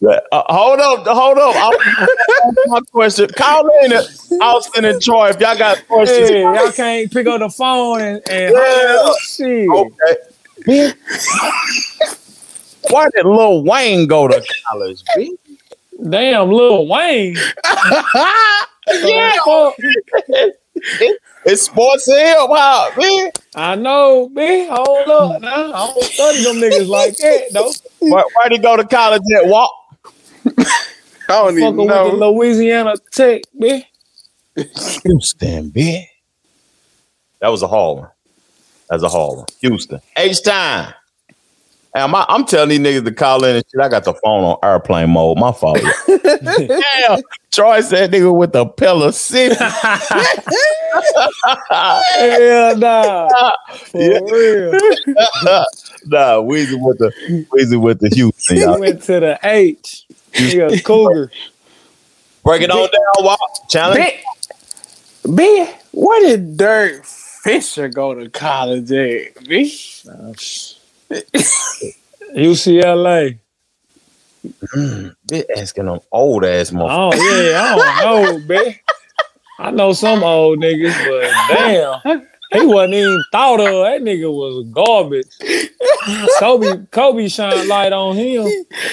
Yeah, uh, hold up, hold up. I, my question. Call in it. Austin and Troy. If y'all got questions, Hey, y'all can't pick up the phone and, and Yeah. shit. okay. Bitch. Why did Lil Wayne go to college? bitch? Damn, Lil Wayne. yeah, Fuck. it's sports and hip hop, man. I know, man. Hold up. Now. I don't study them niggas like that, though. Why, why'd he go to college at Walk? I don't Fucking even with the know. Louisiana Tech, man. Houston, bitch. That was a hard one. That's a hard one. Houston. H time. Am I, I'm telling these niggas to call in and shit. I got the phone on airplane mode. My fault. Damn. Troy said nigga with the pillar city. Hell nah. For Yeah. real. nah, Weezy with the Weezy with the Houston. He Y'all. went to the H. He a cougar. Break it on down, Walk. Challenge. B, bitch, where did Derek Fisher go to college at, bitch? Oh, UCLA. Bitch asking them old ass motherfuckers. Oh yeah, I don't know, bitch. I know some old niggas, but damn, he wasn't even thought of. That nigga was garbage. Kobe, Kobe shine light on him.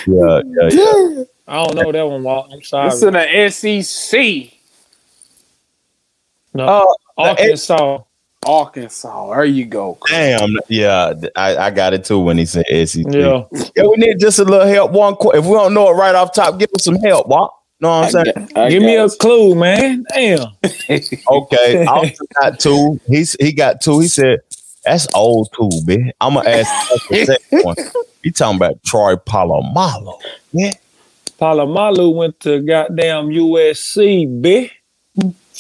Yeah, yeah, yeah. I don't know that one. Walt. I'm sorry. It's in the SEC, no, Uh, Arkansas. Arkansas. There you go. Damn, yeah, I, I got it too when he said SEC. Yeah, Yeah, we need just a little help. One, qu- if we don't know it right off top, give us some help. What? Know what I'm saying? I give me a clue, man. Damn. Okay, Austin got two. He's he got two. He said that's old too, bitch. I'm gonna ask the second one. He talking about Troy Polamalu. Yeah, Polamalu went to goddamn USC, bitch.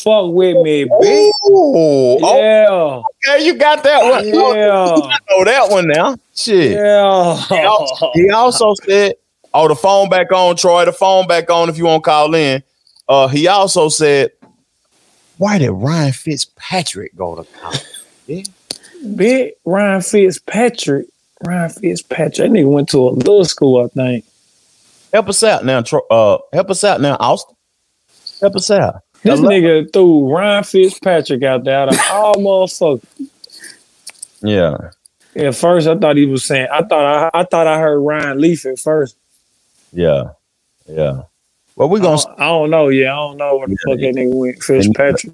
Fuck with me, bitch. Ooh, Yeah, okay, you got that one. yeah, I know that one now. Shit. He yeah. also, he also said, "Oh, the phone back on, Troy. The phone back on. If you want to call in." Uh, he also said, "Why did Ryan Fitzpatrick go to college?" Big Ryan Fitzpatrick. Ryan Fitzpatrick. That nigga went to a little school, I think. Help us out now, uh, help us out now, Austin. Help us out. This nigga threw Ryan Fitzpatrick out there out of all motherfuckers. Yeah. At first, I thought he was saying. I thought I, I thought I heard Ryan Leaf at first. Yeah. Yeah. Well, we're gonna don't, I don't know. Yeah, I don't know where the fuck that nigga went. Fitzpatrick.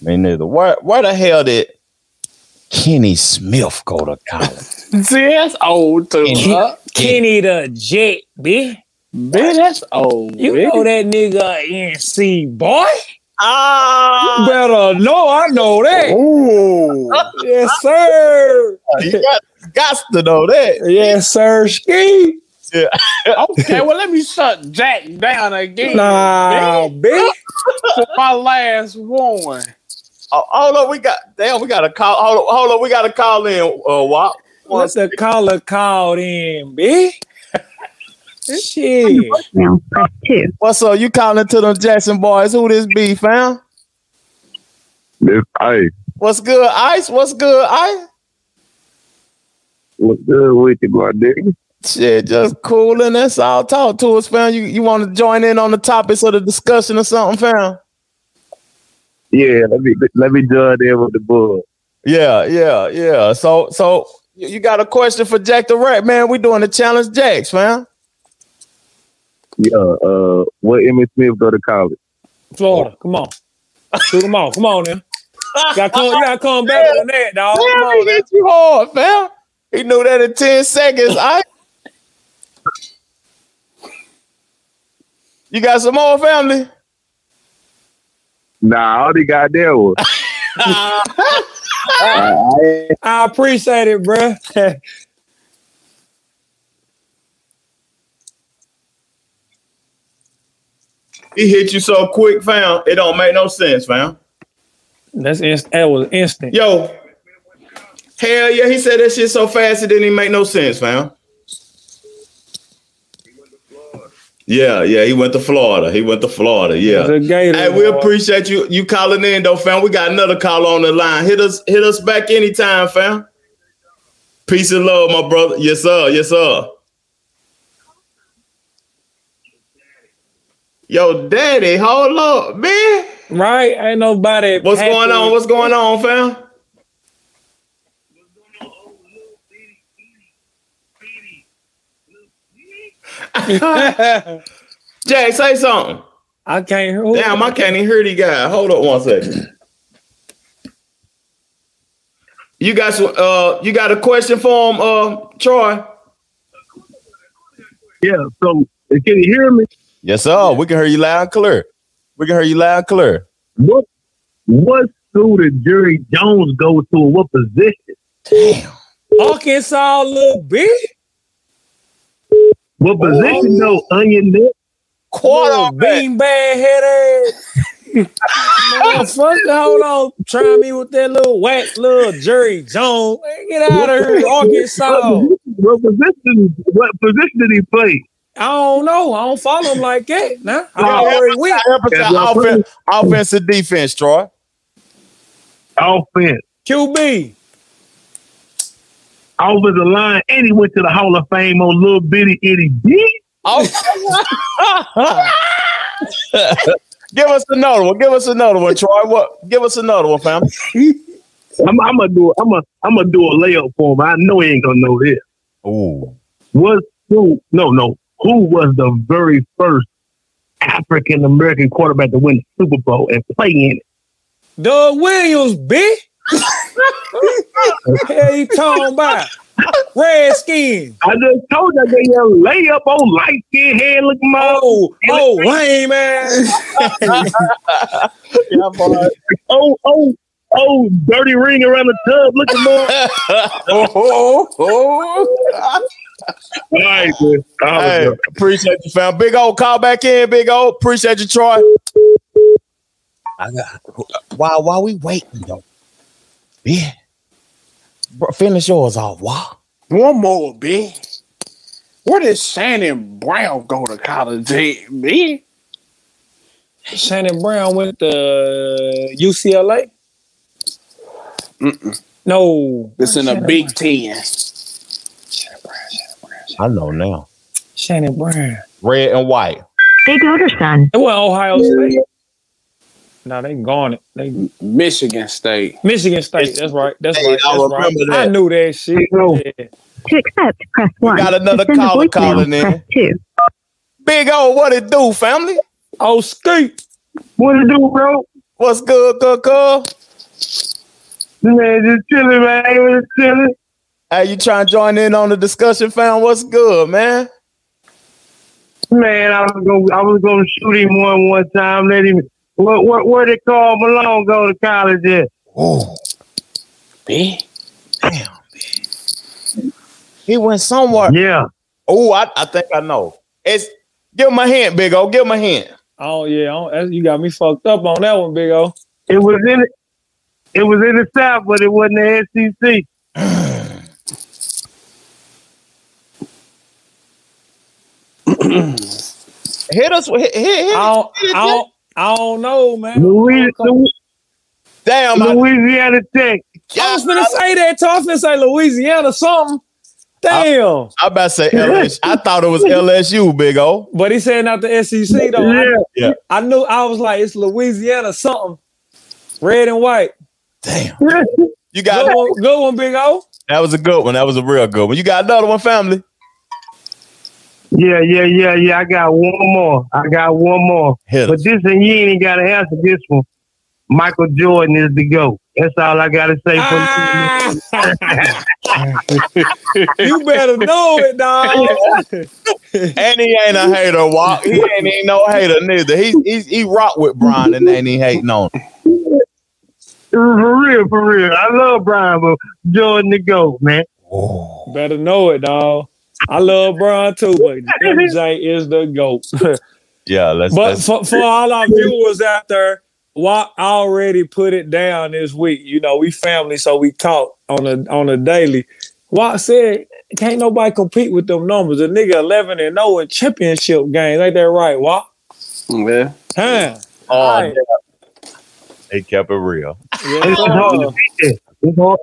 me neither. Where Why the hell did Kenny Smith go to college? See, that's old too. Kenny- huh? Kenny the Jet, bitch. Bitch, that's old. You bitch. know that nigga NC boy. Ah, You better know. I know that. Ooh. Yes, sir. you got got to know that. Yes, sir. Ski. Yeah. okay, well, let me shut Jack down again. Nah, bitch, bitch. my last one. Oh, hold on, we got damn, we got to call. Hold on, hold on, we got to call in. Uh, what? What's the caller called in, bitch? Shit. Now press two. What's up? You calling to them Jackson boys? Who this be, fam? This ice. What's good, Ice? What's good, Ice? What's good with you, my nigga? Shit, just cooling. That's all. Talk to us, fam. You you want to join in on the topics of the discussion or something, fam? Yeah, let me let me join in with the bull. Yeah, yeah, yeah. So so You you got a question for Jack the Rat, man? We doing the challenge Jacks, fam. Yeah, uh, what Emmitt Smith go to college? Florida. Come on. Shoot them off. Come on now. You gotta come, you gotta come better than that, dog. Come Damn, on he hit you hard, fam. He knew that in 10 seconds. I You got some more family? Nah, all they got there was. I, I appreciate it, bro. He hit you so quick, fam. It don't make no sense, fam. That's inst- that was instant. Yo, hell yeah, he said that shit so fast it didn't even make no sense, fam. Yeah, yeah, he went to Florida. He went to Florida. Yeah. Hey, we appreciate you you calling in though, fam. We got another call on the line. Hit us, hit us back anytime, fam. Peace and love, my brother. Yes, sir. Yes, sir. Yo, daddy, hold up, man. Right? Ain't nobody. What's going on? What's going on, fam? What's going on, oh, little baby. Baby. Jay, say something. I can't hear. Damn, I can't even hear the guy. Hold up one second. You got some, uh you got a question for him, uh Troy? yeah, so can you hear me? Yes, sir. We can hear you loud and clear. We can hear you loud and clear. What what school did Jerry Jones go to? What position? Damn. Arkansas, little bit. What position oh. though? Onion neck? Little bean bag head ass. Motherfucker, hold on. Try me with that little whack little Jerry Jones. Man, Get out of here, Arkansas. What position? What position did he play? I don't know. I don't follow him like that. Nah, I Yeah, already help went. us out, help us out. Offen- offensive defense, Troy. Offense. QB. Over the line, and he went to the Hall of Fame on little bitty itty bitty. Oh. give us another one. Give us another one, Troy. What? Give us another one, fam. I'm, I'm gonna do. I'm gonna. I'm gonna do a layup for him. I know he ain't gonna know this. Oh. What? No, no. Who was the very first African American quarterback to win the Super Bowl and play in it? Doug Williams, bitch. Hell you talking about? Redskin. I just told you that they a layup on light skin head looking mom. Oh, oh, lame ass. yeah. Oh, oh, oh, dirty ring around the tub looking more. oh, oh. oh. All right, man. Hey, right. appreciate you, fam. Big old call back in, big old. Appreciate you, Troy. I got while while we waiting though. Yeah. Bro, finish yours off. Wow. One more, B. Where did Shannon Brown go to college at, B? Shannon Brown went to UCLA. Mm-mm. No, It's in the Shannon Big Ten. I know now. Shannon Brown. Red and white. Big older son. It wasn't Ohio State. No, they gone. They Michigan State. Michigan State. That's right. That's Hey, right. I That's right. remember I knew that shit. Yeah. To accept, press 1. got another to send caller calling in. Press 2. Big old, what it do, family? Oh, skeet. What it do, bro? What's good, good, good? Man, just chilling, man. Just chilling. Hey, you trying to join in on the discussion, fam? What's good, man? Man, I was gonna, I was gonna shoot him one one time. Let him. What, what, where they Karl Malone go to college at? Oh, B? damn. He went somewhere. Yeah. Oh, I, I think I know. It's give him a hint, big O. Give him a hint. Oh yeah, I don't- that's- you got me fucked up on that one, Big O. It was in it. It was in the South, but it wasn't the SEC. Hit us. Hit, hit, hit, I don't, hit, I don't, I don't know, man. Louis, Louis, Damn, I, Louisiana Tech. I was gonna say that. too. I was gonna say Louisiana something. Damn. I about to say LSU. I thought it was LSU, big O. But he said not the SEC though. Yeah. Yeah. I, I knew I was like, it's Louisiana something. Red and white. Damn. You got Good one, good one, Big O. That was a good one. That was a real good one. You got another one, family? Yeah, yeah, yeah, yeah. I got one more. I got one more. Hit but this one, you ain't got to answer this one. Michael Jordan is the GOAT. That's all I got to say for ah! you better know it, dog. and he ain't a hater, Walk. He ain't even no hater neither. He he, he rock with Brian and ain't he hating on him. For real, for real. I love Brian, but Jordan the GOAT, man. Better know it, dog. I love Brian too, but MJ is the GOAT. Yeah, let's. but let's for, for all our viewers out there, Watt already put it down this week. You know, we family, so we talk on a on a daily. Watt said, "Can't nobody compete with them numbers." A nigga eleven and zero in championship games. Ain't that right, Watt? Yeah. Huh? Oh, Right. they kept it real. It's hard to beat that. It's hard,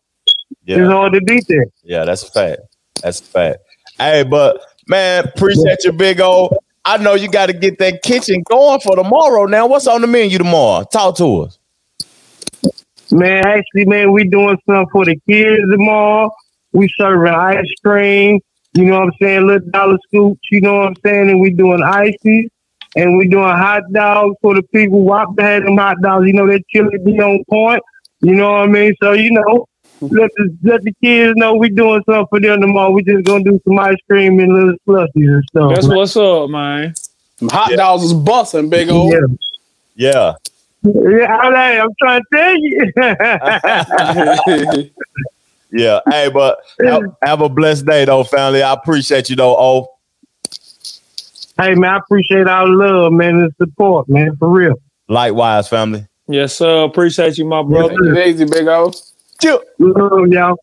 Yeah. it's hard to beat that. Yeah, that's a fact. That's a fact. Hey, but man, appreciate your big old. I know you got to get that kitchen going for tomorrow. Now, what's on the menu tomorrow? Talk to us. Man, actually, man, we doing something for the kids tomorrow. We serving ice cream, you know what I'm saying, little dollar scoops, you know what I'm saying, and we doing ices, and we doing hot dogs for the people. Wop had them hot dogs, you know, that chili be on point, you know what I mean? So, you know, let the, let the kids know we doing something for them tomorrow. We just gonna do some ice cream and little slushies and stuff. That's man. what's up, man. Them hot dogs was busting, big old. Yeah. Yeah. Yeah, I'm, I'm trying to tell you. Yeah. Hey, but have, have a blessed day, though, family. I appreciate you, though. Oh, hey, man, I appreciate our love, man, and support, man, for real. likewise, family. Yes, sir. Appreciate you, my brother. Easy, big old. Love y'all.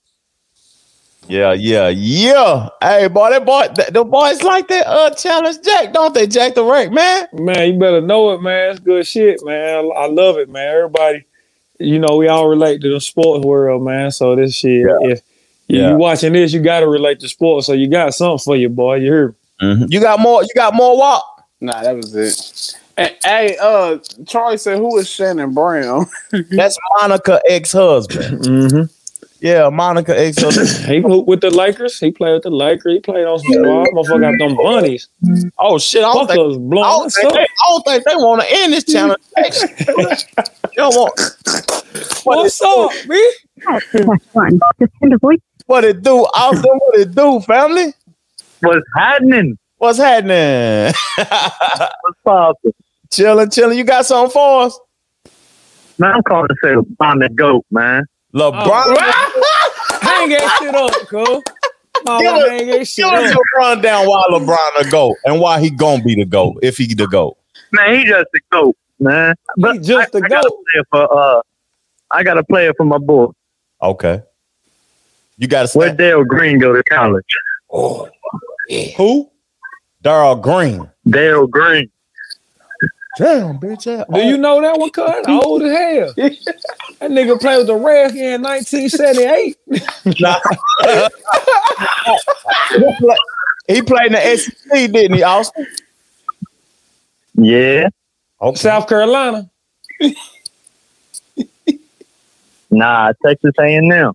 Yeah, yeah, yeah. Hey, boy, that boy, th- the boys like that uh challenge Jack, don't they? Jack the Wreck, man. Man, you better know it, man. It's good shit, man. I, I love it, man. Everybody, you know, we all relate to the sports world, man. So this shit, if you, Yeah. you watching this, you got to relate to sports. So you got something for you, boy. You heard? me? Mhm. You got more. You got more walk. Nah, that was it. Hey, hey, uh, Charlie said, "Who is Shannon Brown?" That's Monica ex-husband. Mm-hmm. Yeah, Monica ex-husband. He hooped with the Lakers. He played with the Lakers. He played on some squad. Motherfucker got them bunnies. Oh shit! I don't think, I don't think, they, I don't think they want to end this challenge. you don't want. What's up, B? Press 1 to voice. What it do? Austin, what it do, family? What's happening? What's happening? What's poppin'? Chilling, chilling. You got something for us? Man, I'm calling to say I'm the GOAT, man. LeBron. Hang that shit up, cuz. Oh, Give us- hang that shit Give us up. a rundown why LeBron the GOAT and why he gonna be the GOAT if he the GOAT. Man, he just the GOAT, man. But He just I, the I gotta GOAT. play for uh I gotta play it for my boy. Okay. You got to Where say Dale Green go to college? Oh, Who? Darrell Green. Dale Green. Damn, bitch. yeah. Do you know that one, cuz? Old as hell. that nigga played with the Reds in 1978. Nah. he played in the SEC, didn't he, Austin? Yeah. Okay. South Carolina. Nah, Texas A&M.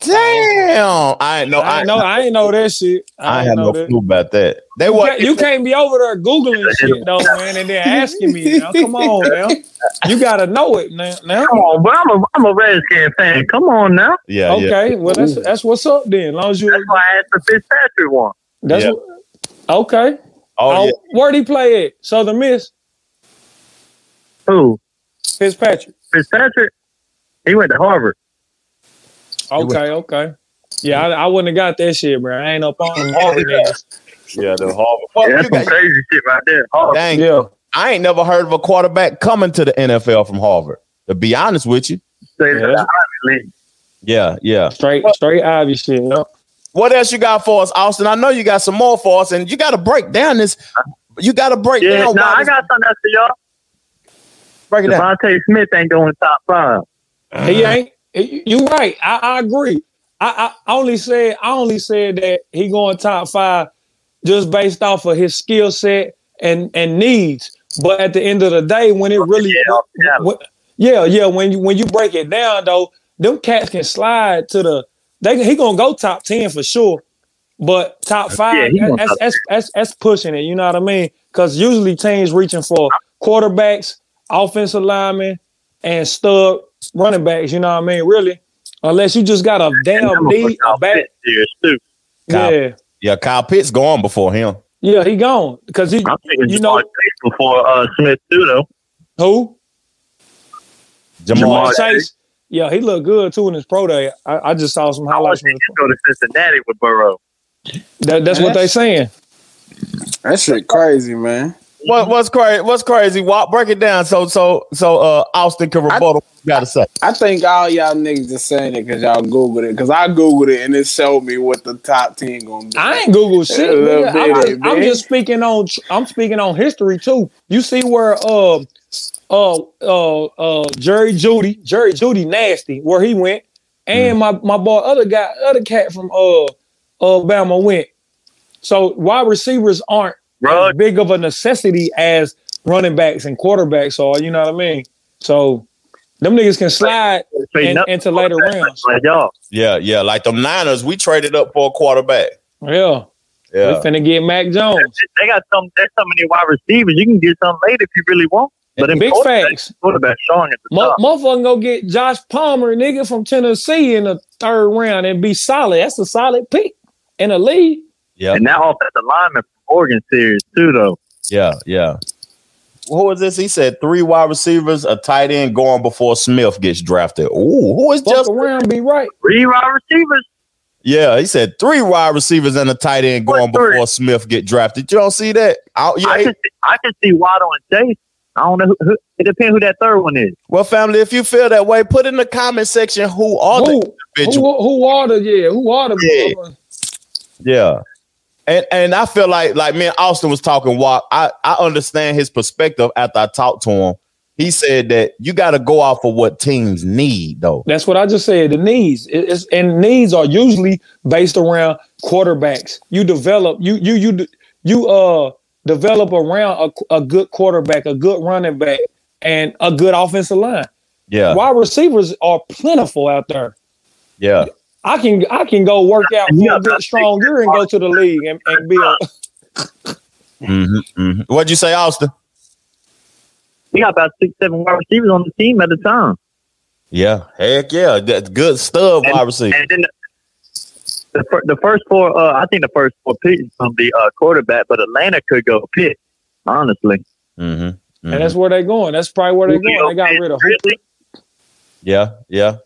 Damn. I ain't know. I I ain't know. I ain't know that shit. I, ain't had no that. clue about that. They were can't, you can't be over there googling shit though, man, and then asking me. Now, come on, now. You gotta know it now. now. Come on, but I'm a I'm a Redskin fan. Come on now. Yeah, yeah. Okay, well that's that's what's up then. As long as you That's why I asked the Fitzpatrick one. that's Yeah. what, okay. Oh, Oh, yeah. where'd he play at? Southern Miss, Who? Fitzpatrick. Fitzpatrick? He went to Harvard. Okay, okay. Yeah, I, I wouldn't have got that shit, bro. I ain't up on them Harvard niggas. Yeah, the Harvard. Fuck, Yeah, that's you some crazy shit right there. Harvard. dang, Yeah. I ain't never heard of a quarterback coming to the NFL from Harvard. To be honest with you. Yeah. the Ivy League. Yeah, yeah. Straight straight Ivy shit. Yep. What else you got for us, Austin? I know you got some more for us, and you got to break down this. You got to break Yeah, down. no, why I got something else for y'all. break it down. Devontae Smith ain't going top five. He ain't. You right. I, I agree. I, I only said I only said that he going top five just based off of his skill set and and needs. But at the end of the day, when it really, Yeah, yeah. when- yeah, yeah, when you when you break it down though, them cats can slide to the they he gonna go top ten for sure. But top five, gonna that's, top that's, that's, that's pushing it. You know what I mean? Because usually teams reaching for quarterbacks, offensive linemen, and stud running backs. You know what I mean? Really, unless you just got a damn need, a back. too. Kyle- Yeah, Yeah, Kyle Pitts gone before him. yeah, he gone because he. I'm You know Chase before uh, Smith too, though. who? Jamal Ja'Marr Chase. Yeah, he looked good too in his pro day. I, I just saw some highlights. want From you go to Cincinnati with Burrow. that, that's what they saying. That shit crazy, man. What, what's crazy? What's crazy? Walk, break it down so so so uh Austin can rebuttal. what gotta say. I think all y'all niggas just saying it because y'all googled it. Because I googled it and it showed me what the top ten gonna be. I ain't Google shit. Nigga. I'm, bitty, just, I'm just speaking on. I'm speaking on history too. You see where uh uh uh uh Jerry Jeudy, Jerry Jeudy nasty, where he went, and my my boy other guy, other cat from uh Alabama went. So wide receivers aren't as big of a necessity as running backs and quarterbacks are. You know what I mean? So them niggas can slide Say in- into later rounds. Like y'all. Yeah, yeah. Like the Niners, we traded up for a quarterback. Yeah. Yeah. We finna get Mac Jones. They got some. There's so many wide receivers. You can get some late if you really want. But in Big quarterback, facts. quarterback showing at the Mo- top. motherfucker go get Josh Palmer, nigga, from Tennessee in the third round and be solid. That's a solid pick in the league. Yeah. And that offensive lineman from Oregon series too, though. Yeah, yeah. Who was this? He said three wide receivers, a tight end going before Smith gets drafted. Ooh, who is Fuck just? around, be right. Three wide receivers. Yeah, he said three wide receivers and a tight end going before Smith get drafted. You don't see that? I, yeah, I can see, I can see Waddle and Chase. I don't know. Who, who, it depends who that third one is. Well, family, if you feel that way, put in the comment section who are Who, the individuals. who, who are the yeah? Who are the Yeah. Yeah. And and I feel like like me and Austin was talking walk. I, I understand his perspective after I talked to him. He said that you got to go off of what teams need, though. That's what I just said. The needs it's, and needs are usually based around quarterbacks. You develop you you you you uh develop around a, a good quarterback, a good running back, and a good offensive line. Yeah. Wide receivers are plentiful out there. Yeah. I can I can go work out for a good strong and go to the league and, and be a hmm What'd you say, Austin? We got about six, seven wide receivers on the team at the time. Yeah. Heck yeah. That's good stuff, wide receiver. And then the, fir- the first four, uh, I think the first four picks is going to be uh, quarterback, but Atlanta could go pick, honestly. Mm-hmm. and that's where they're going. That's probably where they're going. They got rid of Really? Yeah. Yeah.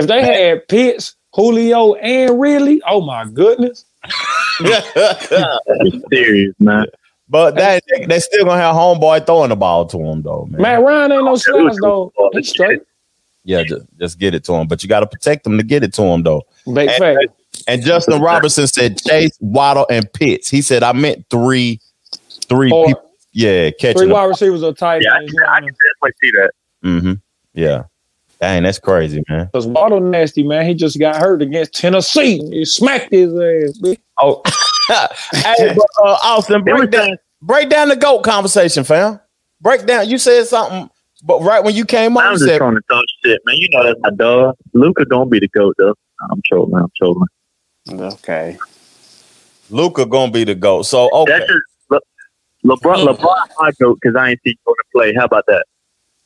If they had Pitts, Julio, and Ridley, oh my goodness. serious, man. But that they, they still gonna have homeboy throwing the ball to him though, man. Matt Ryan ain't no slouch though. He's straight. Yeah, just, just get it to him. But you got to protect him to get it to him though. Big and, fact. and Justin Robertson said Chase, Waddle, and Pitts. He said I meant three, three Or people. Yeah, catching. Three wide receivers are tight. Yeah, I can, I can definitely see that. Mm-hmm. Yeah. Dang, that's crazy, man. Because Waddle nasty, man. He just got hurt against Tennessee. He smacked his ass. bitch. Oh, hey, but, uh, Austin, break down, break down the goat conversation, fam. Break down. You said something, but right when you came on, I'm just said, trying to talk shit, man. You know that's my dog. Luka gonna be the goat, though. I'm trolling. I'm trolling. Okay. Luka gonna be the goat. So okay, That's just Le- LeBron. LeBron my goat because I ain't seen you gonna play. How about that?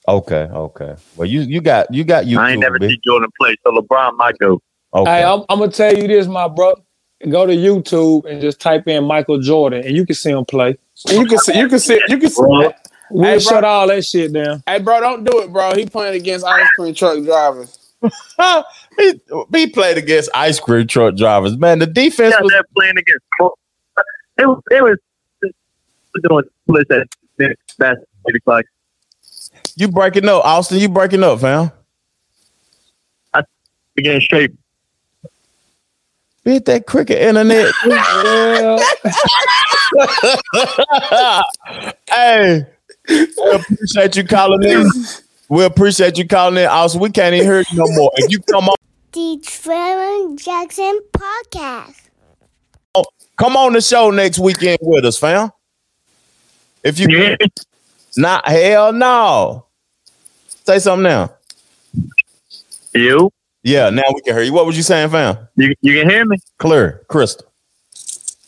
Okay, okay. Well, you you got you got you. I ain't never see Jordan play, so LeBron my goat. Okay. Hey, I'm, I'm gonna tell you this, my bro. Go to YouTube and just type in Michael Jordan, and you can see him play. You can see. You can see. You can see. We'll Hey, shut all that shit down. Hey, bro, don't do it, bro. He playing against ice cream truck drivers. he, he played against ice cream truck drivers. Man, the defense Yeah, was they're playing against. It was. It was doing split that basketball like you breaking up, Austin. You breaking up, fam. I getting straight. Beat that cricket internet. hey, we appreciate you calling in. We appreciate you calling in, Austin. We can't even hear you no more. If you come on, The Trevor Jackson Podcast. Oh, come on the show next weekend with us, fam. If you not hell no. Say something now. You? Yeah, now we can hear you. What was you saying, fam? You you can hear me? Clear, crystal.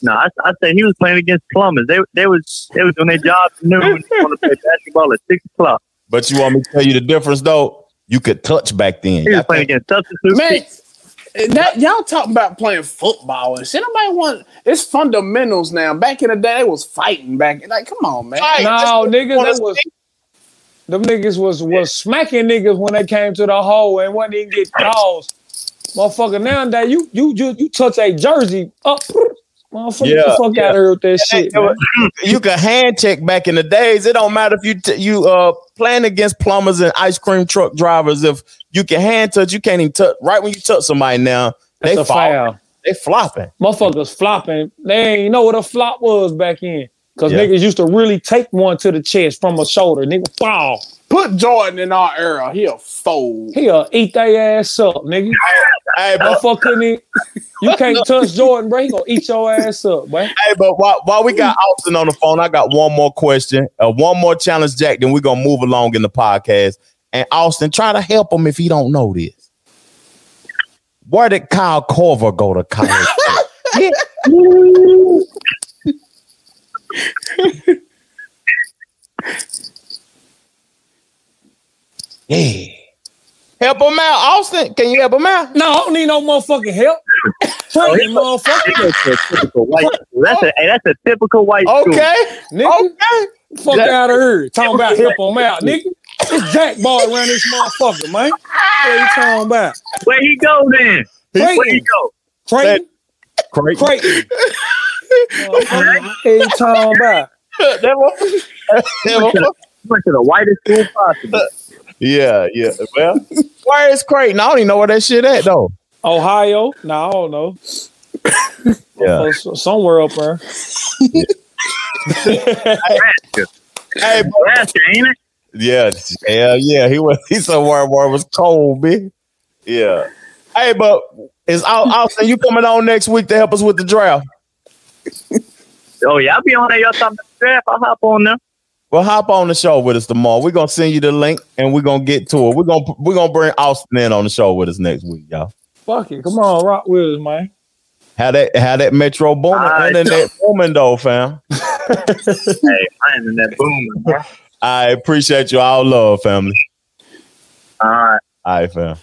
No, I, I said he was playing against plumbers. They they was they was doing their job at noon. They want to play basketball at six o'clock. But you want me to tell you the difference though? You could touch back then. He was playing against substitute. Man, that y'all talking about playing football and shit. Nobody want it's fundamentals now. Back in the day, they was fighting back. Like, come on, man. No, niggas, that was them niggas was was smacking niggas when they came to the hole and wasn't even get calls. Motherfucker, nowadays you you you, you touch a jersey up. Motherfucker, get the fuck out of here with that shit. man. you could hand check back in the days. It don't matter if you t- you uh playing against plumbers and ice cream truck drivers. If you can hand touch, you can't even touch. Right when you touch somebody now, That's they fall. foul. They flopping. Motherfuckers flopping. They ain't know what a flop was back in. Cause Yeah. niggas used to really take one to the chest from a shoulder. Nigga fall. Put Jordan in our era. He'll fold. He'll eat their ass up, nigga. Hey, motherfucker, couldn't e- you can't touch Jordan, bro. He gonna eat your ass up, boy. Hey, but while, while we got Austin on the phone, I got one more question, uh, one more challenge, Jack. Then we're gonna move along in the podcast. And Austin, try to help him if he don't know this. Where did Kyle Korver go to college? yeah. Help him out, Austin. Can you help him out? No, I don't need no motherfucking help. Oh, Train him, motherfucker. That's a typical white. That's a hey, that's a typical white. school. Okay. Nigga. Okay. Fuck Jack- out of here. Talking about help him out, nigga. It's Jack Boy around this motherfucker, man. What you talking about? Where he go then? Where he go? Creighton. Creighton. Creighton. Motherfucker, Tom, you talking about? Went to the whitest school possible. Yeah, yeah. Well, where is Creighton? I don't even know where that shit at though. Ohio? No, I don't know. Yeah. Somewhere up there. Hey, but- Nebraska, ain't it? Yeah, yeah, yeah. He was. He somewhere where it was cold, bitch. Yeah. Hey, but is Au- Austin? You coming on next week to help us with the draft? Oh yeah, I'll be on there. Y'all talking about the draft? I'll hop on there. Well, hop on the show with us tomorrow. We're gonna send you the link and we're gonna get to it. We're gonna we're gonna bring Austin in on the show with us next week, y'all. Fuck it. Come on, rock with us, man. How that how that Metro booming Alright. internet booming though, fam. hey, I ain't in that booming. bro. I appreciate you all love, family. All right. All right, fam.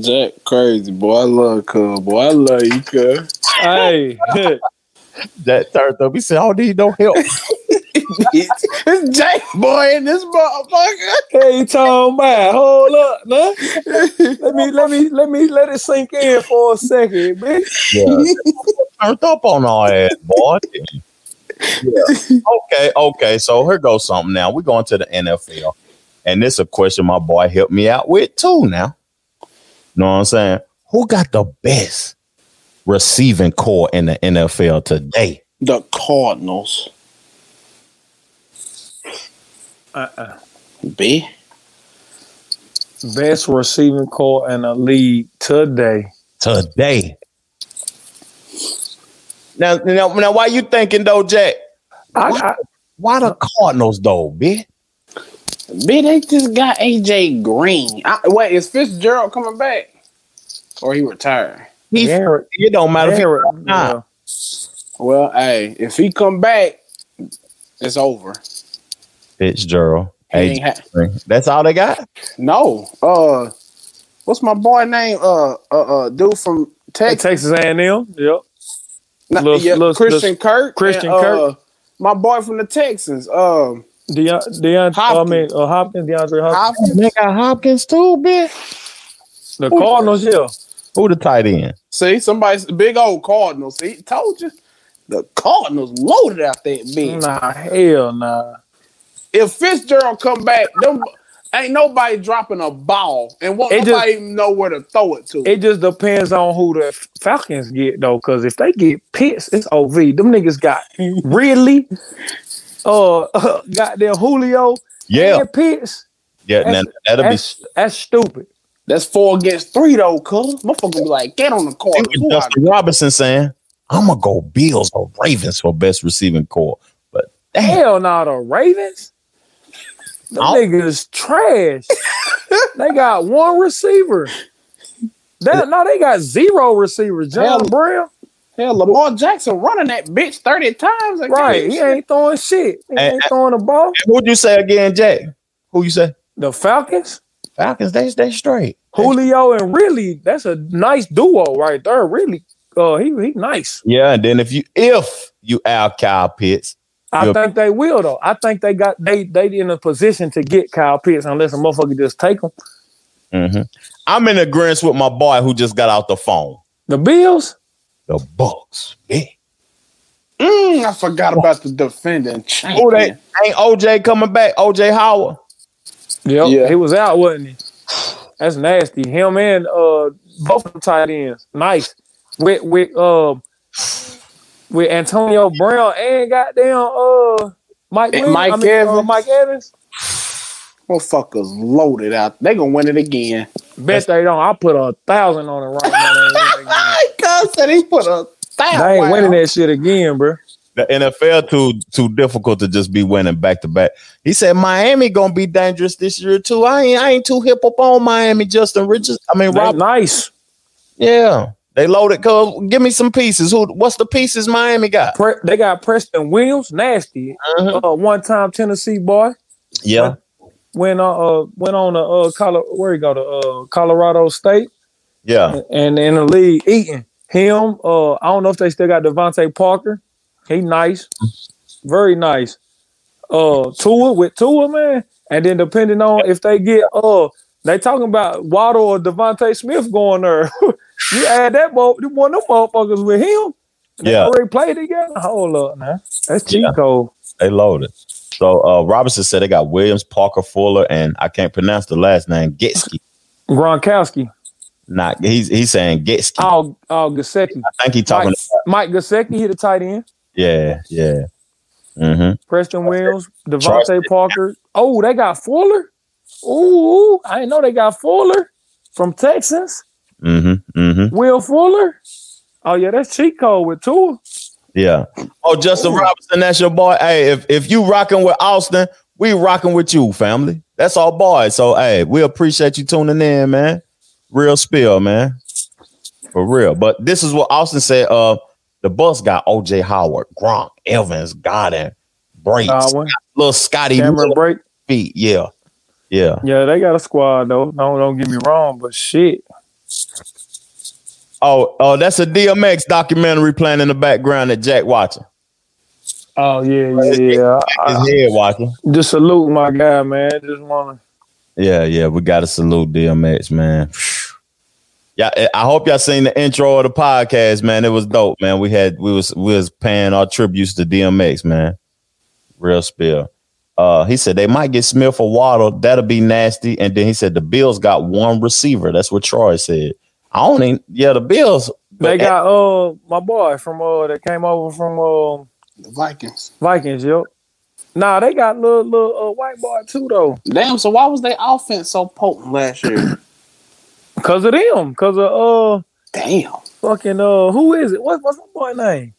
Jack crazy, boy. I love Cub, boy. I love you, Cub. Hey, That turned up. He said, "I don't need no help." it's Jack boy in this motherfucker. hey, you talking about? Hold up, man. let me, let me, let me let it sink in for a second, bitch. Yeah. turned up on our ass, boy. Yeah. Okay, okay. So here goes something now. We're going to the NFL. And this is a question my boy helped me out with too now. You know what I'm saying? Who got the best receiving corps in the NFL today? The Cardinals. Uh-uh. B. Best receiving corps in the league today. Today. Now, now, now why you thinking though, Jack? I, Why, I, why the Cardinals though, bitch? B, they just got AJ Green. I, wait, is Fitzgerald coming back? Or he retired? He, Garrett- it don't matter if he Garrett, nah. Well, hey, if he come back, it's over. Fitzgerald. He ain't ha- That's all they got? no. Uh what's my boy name? Uh uh uh dude from Hey, Texas. Texas A&M. Yep. Nah, Lil- yeah, Lil- Christian Lil- Kirk. Christian and, Kirk. Uh, my boy from the Texans. Um Deion, Deion, I mean, uh, Hopkins, DeAndre Hopkins. Hopkins. They got Hopkins too, bitch. The Cardinals, yeah. Who the tight end? See, somebody's big old Cardinals. See, told you. The Cardinals loaded out that bitch. Nah, hell nah. If Fitzgerald come back, them ain't nobody dropping a ball and won't It just- nobody even know where to throw it to. It just depends on who the Falcons get though, because if they get Pitts, it's OV. Them niggas got Ridley, uh, goddamn Julio, Yeah. and Pitts. Yeah, That's, that'll be that's, that's stupid. That's four against three though, cuz. Motherfucker be like, get on the court. It was Justin Robinson saying, I'm gonna go Bills or Ravens for best receiving corps. But damn, Hell no, the Ravens. The niggas trash. they got one receiver. That, no, they got zero receivers. John Hell, Brown. Hell, Lamar Jackson running that bitch 30 times. a Right. game. He ain't throwing shit. He And- ain't throwing the ball. Who'd you say again, Jack? Who you say? The Falcons. Falcons, they they straight. Julio and Ridley, that's a nice duo right there. Ridley, uh, he he nice. Yeah, and then if you if you out Kyle Pitts, I think they will though. I think they got they they in a position to get Kyle Pitts unless a motherfucker just take him. Mhm. I'm in agreement with my boy who just got out the phone. The Bills. The Bucs. Yeah. Mm, I forgot about the defending champion. Who they ain't OJ coming back? OJ Howard. Yep, Yeah. he was out, wasn't he? That's nasty. Him and uh both of the tight ends. Nice. With with uh with Antonio Brown and goddamn uh Mike Mike I mean, uh, Evans. Mike Evans. Motherfuckers loaded out. They gonna win it again. Bet they don't. I put a thousand on it right now. They ain't winning again. Cuz said he put a thousand. They ain't winning that shit again, bro. The NFL too too difficult to just be winning back to back. He said Miami gonna be dangerous this year too. I ain't I ain't too hip up on Miami. Justin Richards. I mean Rob. nice. Yeah, they loaded. Cause give me some pieces. Who? What's the pieces Miami got? Pre- they got Preston Williams, nasty. Mm-hmm. Uh, one time Tennessee boy. Yeah. Went on uh went on to uh Colo- where he go to uh Colorado State Yeah. and in the league eating him. Uh I don't know if they still got DeVante Parker. He nice. Very nice. Uh Tua with Tua, man. And then depending on if they get uh they talking about Waddle or DeVonta Smith going there. you add that mo- one of them motherfuckers with him. They Yeah. already played together. Hold up man. That's cheat Yeah. code. They loaded. So uh, Robinson said they got Williams, Parker, Fuller, and I can't pronounce the last name. Getsky. Gronkowski. Not he's he's saying Getsky. Oh, oh, Gesicki. I think he talking. Mike, Mike Gesicki hit a tight end. Yeah, yeah. Mm-hmm. Preston Williams, DeVante Parker. Oh, they got Fuller. Ooh, I didn't know they got Fuller from Texas. Mm-hmm. Mm-hmm. Will Fuller. Oh yeah, that's cheat code with Tua. Yeah. Oh, Justin Robinson, that's your boy. Hey, if if you rocking with Austin, we rocking with you, family. That's our boy. So hey, we appreciate you tuning in, man. Real spill, man. For real. But this is what Austin said. Uh, the Bucs got OJ Howard, Gronk, Evans, Breaks, Godwin. little Scotty Cameron Brate. feet. Yeah. Yeah. Yeah, they got a squad though. Don't don't get me wrong, but shit. Oh, oh, that's a DMX documentary playing in the background that Jack watching. Oh yeah, yeah, yeah. His head watching. Just salute my guy, man. Just wanna Yeah, yeah, we got to salute DMX, man. Yeah, I hope y'all seen the intro of the podcast, man. It was dope, man. We had we was we was paying our tributes to DMX, man. Real spill. Uh, he said they might get Smith or Waddle. That'll be nasty. And then he said the Bills got one receiver. That's what Troy said. I don't even. Yeah, the Bills. they got uh my boy from uh that came over from uh The Vikings. Vikings, yep. Nah, they got little little uh, white boy too though. Damn, so why was their offense so potent last year? Cause of them. Cause of uh Damn. fucking uh who is it? What, what's my boy name?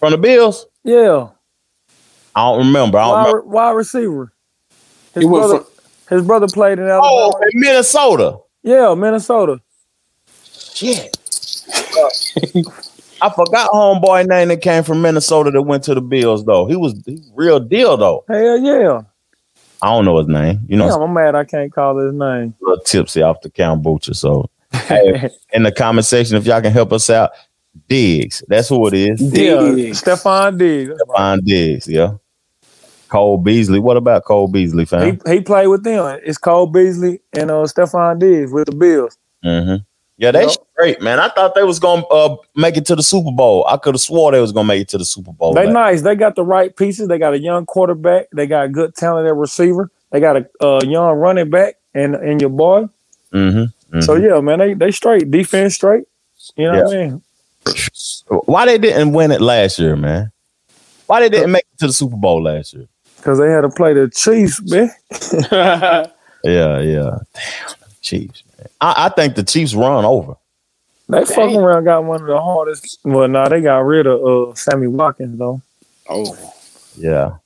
from the Bills, Yeah. I don't remember. I don't Wide, remember. wide receiver. His He went brother, his brother played in Alabama. Oh, in Minnesota. Yeah, Minnesota. Shit. I forgot homeboy name that came from Minnesota that went to the Bills though. He was he real deal though. Hell yeah. I don't know his name. You know, Damn, I'm mad I can't call his name. a little tipsy off the kombucha. So hey, in the comment section, if y'all can help us out, Diggs. That's who it is. Yeah, Diggs. Stefon Diggs. Stefon Diggs. Yeah. Cole Beasley. What about Cole Beasley, fam? He he played with them. It's Cole Beasley and uh Stefon Diggs with the Bills. hmm Yeah, they Yep. great, man. I thought they was gonna uh, make it to the Super Bowl. I could have swore they was gonna make it to the Super Bowl. They man. nice. They got the right pieces. They got a young quarterback. They got a good talented receiver. They got a uh, young running back and and your boy. Mm-hmm, So mhm. yeah, man, they they straight defense straight. You know what I mean? Why they didn't win it last year, man? Why they didn't make it to the Super Bowl last year? Because they had to play the Chiefs, man. Yeah, yeah. Damn, Chiefs. Man. I, I think the Chiefs run over. They fucking around got one of the hardest. Well, nah, they got rid of uh, Sammy Watkins though. Oh. Yeah,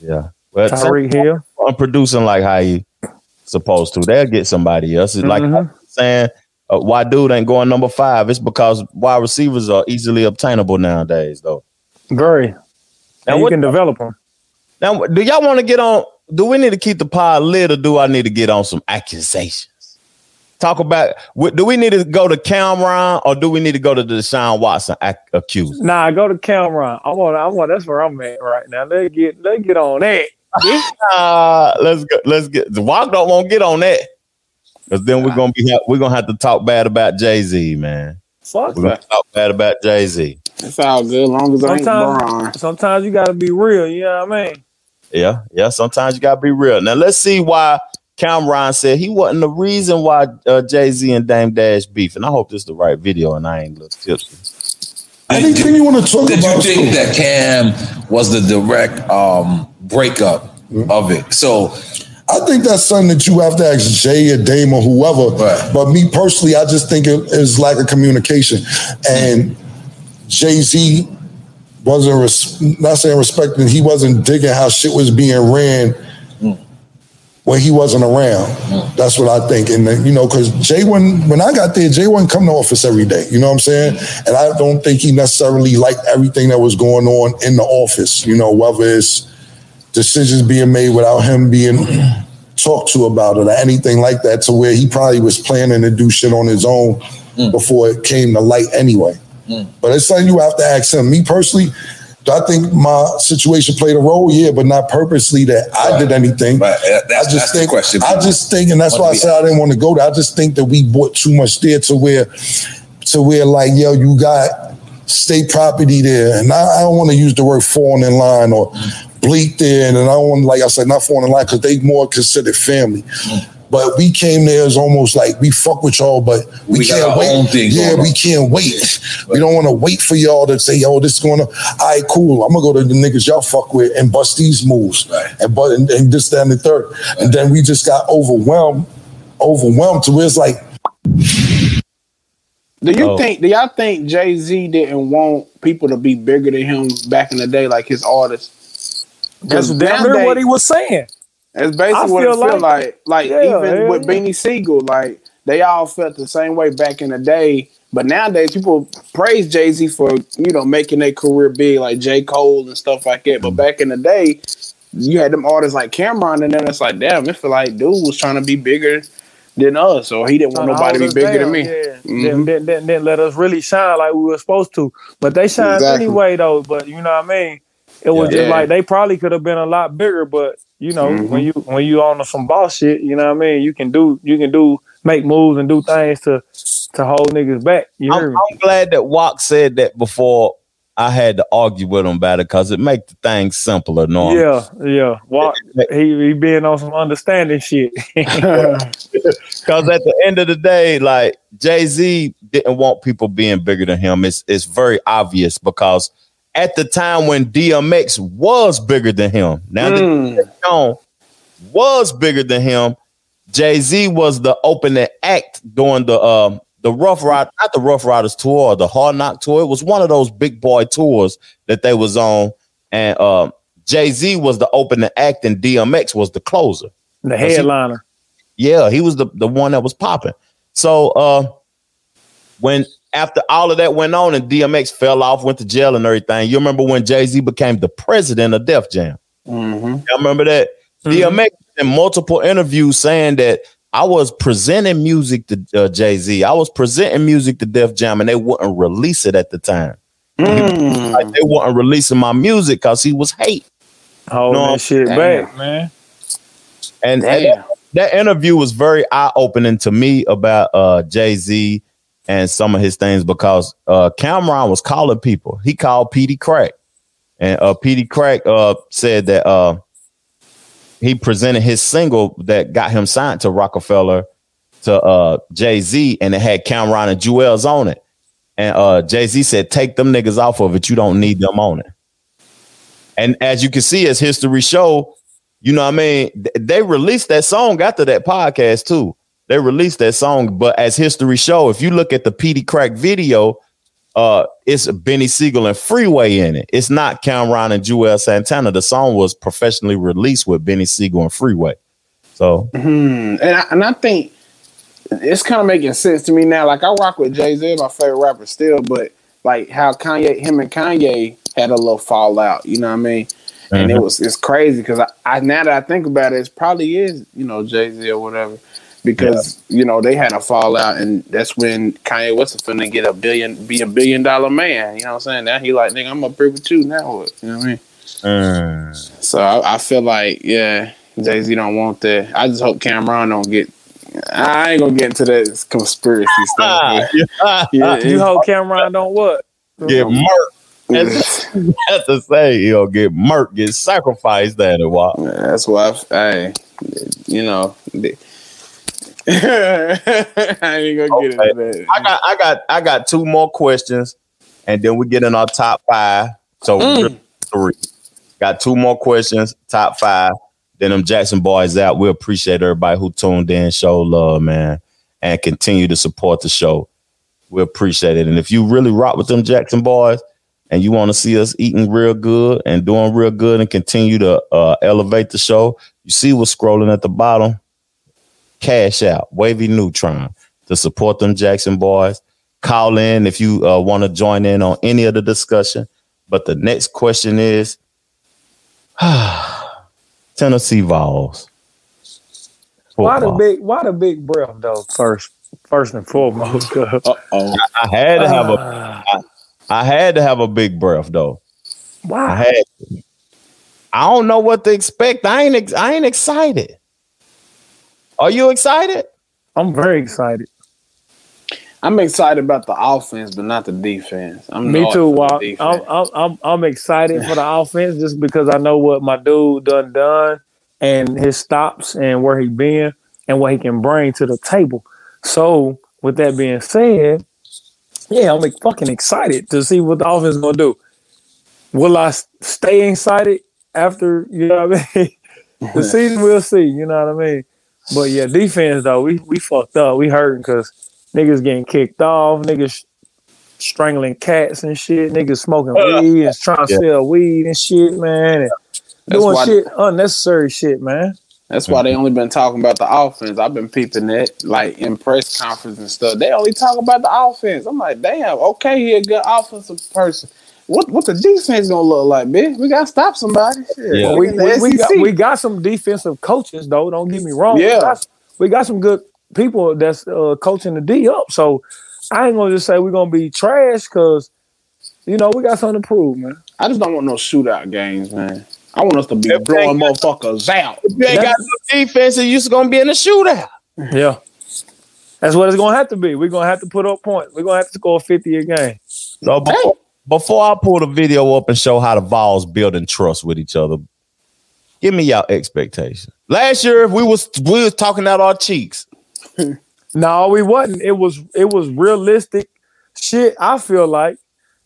yeah. Well, Tyreek Hill. I'm producing like how he supposed to. They'll get somebody else. It's like Mhm. saying uh, why dude ain't going number five. It's because wide receivers are easily obtainable nowadays, though. Very. Now And you what- can develop them. Now, do y'all want to get on? Do we need to keep the pod lit, or do I need to get on some accusations? Talk about. Do we need to go to Cam'ron, or do we need to go to the Deshaun Watson ac- accused? Nah, go to Cam'ron. I want. I want. That's where I'm at right now. Let's get. Let's get on that. Uh, let's go. Let's get. The Walk don't want to get on that, because then we're gonna be. We're gonna have to talk bad about Jay Z, man. Fuck We're gonna that. talk bad about Jay Z. It's all good, long as it ain't Sometimes, sometimes you got to be real. You know what I mean? Yeah, yeah. Sometimes you gotta be real. Now let's see why Cam'ron said he wasn't the reason why uh, Jay Z and Dame Dash beef. And I hope this is the right video and I ain't look tipsy. Anything you want to talk Did about? you think that Cam was the direct um, breakup of it? So I think that's something that you have to ask Jay or Dame or whoever. But me personally, I just think it is lack of communication. And Jay Z wasn't res- not saying respecting, he wasn't digging how shit was being ran when he wasn't around. Mm-hmm. That's what I think. And then, you know, because Jay when when I got there, Jay wasn't coming to office every day. You know what I'm saying? Mm-hmm. And I don't think he necessarily liked everything that was going on in the office. You know, whether it's decisions being made without him being mm-hmm. talked to about it or anything like that, to where he probably was planning to do shit on his own mm. before it came to light anyway. Mm. But it's something you have to ask him. Me personally, I think my situation played a role? Yeah, but not purposely that I did anything. that's- I just think, question. I just think, and that's why I said I didn't want to go there. I just think that we bought too much there to where, to where like, yo, you got state property there, and I, I don't want to use the word falling in line or bleak there, and I don't want, like I said, not falling in line because they more considered family. Mm. But we came there as almost like we fuck with y'all, but we, We can't wait. yeah, we can't wait. We don't want to wait for y'all to say, "Yo, this is going on." All right, cool. I'm gonna go to the niggas y'all fuck with and bust these moves, and but and, and this, that, and the third. And then we just got overwhelmed, overwhelmed to where it's like, Do you Oh. think? Do y'all think Jay Z didn't want people to be bigger than him back in the day, like his artists? That's damn near what he was saying. That's I basically what it feel feel like- like. Like Yeah, even hell with yeah. Beanie Sigel, like they all felt the same way back in the day. But nowadays, people praise Jay Z for you know making their career big, like J Cole and stuff like that. But back in the day, you had them artists like Cam'ron, and then it's like, damn, it feel like dude was trying to be bigger than us, or he didn't want nobody to be bigger than me. Yeah. Mhm. Then, then, then, then let us really shine like we were supposed to. But they shine Exactly. anyway, though. But you know what I mean? It was Yeah. just like they probably could have been a lot bigger. But you know, Mhm. when you when you on some boss shit, you know what I mean? You can do you can do make moves and do things to to hold niggas back. You I'm. I'm glad that Walk said that before I had to argue with him about it because it make the thing simpler. Norm. Yeah, yeah. Well, he he being on some understanding shit. Because at the end of the day, like Jay Z didn't want people being bigger than him. It's it's very obvious because at the time when DMX was bigger than him, now Mm. that John was bigger than him, Jay Z was the opening act during the um the Rough Ride, not the Rough Riders tour the Hard Knock tour. It was one of those big boy tours that they was on, and um Jay Z was the opening act and DMX was the closer. the 'Cause he- headliner. yeah, he was the, the one that was popping. So uh when after all of that went on and DMX fell off, went to jail and everything, you remember when Jay-Z became the president of Def Jam? Mm-hmm. You remember that? DMX in multiple interviews saying that I was presenting music to uh, Jay-Z. I was presenting music to Def Jam and they wouldn't release it at the time. Mm. Like they weren't releasing my music because he was hate. Holding No, that shit damn. back, man. And, and that, that interview was very eye opening to me about uh, Jay Z and some of his things because uh, Cam'ron was calling people. He called Peedi Crakk, and uh, Peedi Crakk uh, said that uh, he presented his single that got him signed to Roc-A-Fella to uh, Jay Z, and it had Cam'ron and Juelz on it. And uh, Jay Z said, "Take them niggas off of it. You don't need them on it." And as you can see, as history show, you know what I mean? Th- They released that song after that podcast too. They released that song, but as history show, if you look at the Peedi Crakk video, uh, it's Beanie Sigel and Freeway in it. It's not Cam'ron and Juelz Santana. The song was professionally released with Beanie Sigel and Freeway. So Hmm. And I, and I think it's kind of making sense to me now. Like I rock with Jay Z, my favorite rapper still, but like how Kanye, him and Kanye had a little fallout. You know what I mean? And it Mhm. was it's crazy because I, I now that I think about it, it probably is you know Jay Z or whatever. Because you know they had a fallout, and that's when Kanye West is finna get a billion, be a billion dollar man. You know what I'm saying? Now he like, nigga, I'm up here with you now. What? You know what I mean? Mm. So I, I feel like, yeah, Jay Z don't want that. I just hope Cam'ron don't get. I ain't gonna get into that conspiracy stuff. but- yeah, you hope Cam'ron don't what? get murked. That's, that's to say he'll get murked, get sacrificed That it. Wow. That's why, I, hey, you know, the- I ain't gonna get into that. I got I got I got two more questions and then we get in our top five. So Mm. three. Got two more questions, top five. Then them Jackson boys out. We appreciate everybody who tuned in, show love, man, and continue to support the show. We appreciate it. And if you really rock with them Jackson boys and you want to see us eating real good and doing real good and continue to uh, elevate the show, you see what's scrolling at the bottom. Cash out, Wavy Neutron to support them Jackson boys. Call in if you uh, want to join in on any of the discussion. But the next question is Tennessee Vols. Why the big why the big breath though? First first and foremost. Uh oh. I had to have a I, I had to have a big breath though. I Why? had. I don't know what to expect. I ain't I ain't excited. Are you excited? I'm very excited. I'm excited about the offense, but not the defense. I'm Me too, for the Walt. defense. I'm, I'm I'm I'm excited for the offense just because I know what my dude done done and his stops and where he been and what he can bring to the table. So with that being said, yeah, I'm like, fucking excited to see what the offense gonna do. Will I stay excited after you know what I mean? the season we'll see. You know what I mean? But yeah, defense though, we we fucked up. We hurting because niggas getting kicked off, niggas strangling cats and shit, niggas smoking weed and trying to Yeah. sell weed and shit, man, and That's doing why- shit unnecessary shit, man. That's why they only been talking about the offense. I've been peeping that, like in press conference and stuff. They only talk about the offense. I'm like, damn, okay, he a good offensive person. What what the defense gonna look like, bitch? We gotta stop somebody. Shit. Yeah, Look we, we, we got we got some defensive coaches though. Don't get me wrong. Yeah. we got, we got some good people that's uh, coaching the D up. So I ain't gonna just say we're gonna be trash because you know we got something to prove, man. I just don't want no shootout games, man. I want us to be blowing motherfuckers out. If you ain't got no defense, you just gonna be in a shootout. Yeah, that's what it's gonna have to be. We're gonna have to put up points. We're gonna have to score fifty a game. So before, I pull the video up and show how the Vols building trust with each other, give me your expectations. Last year we was we was talking out our cheeks. No, we wasn't. It was it was realistic shit. I feel like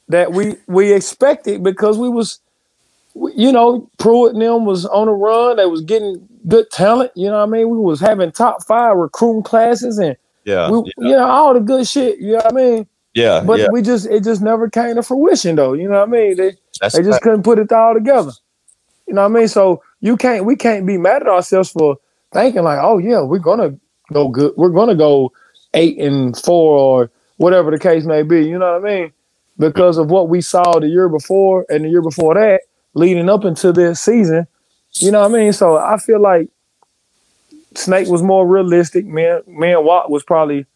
that we we expected because we was, you know, Pruitt and them was on a run. They was getting good talent. You know what I mean? We was having top five recruiting classes and Yeah, we, you know, all the good shit. You know what I mean? Yeah, But yeah. we just it just never came to fruition though. You know what I mean? They That's they just couldn't put it all together. You know what I mean? So you can't we can't be mad at ourselves for thinking like, oh yeah, we're gonna go good. We're gonna go eight and four or whatever the case may be. You know what I mean? Because of what we saw the year before and the year before that, leading up into this season. You know what I mean? So I feel like Snake was more realistic. Man, man, Watt was probably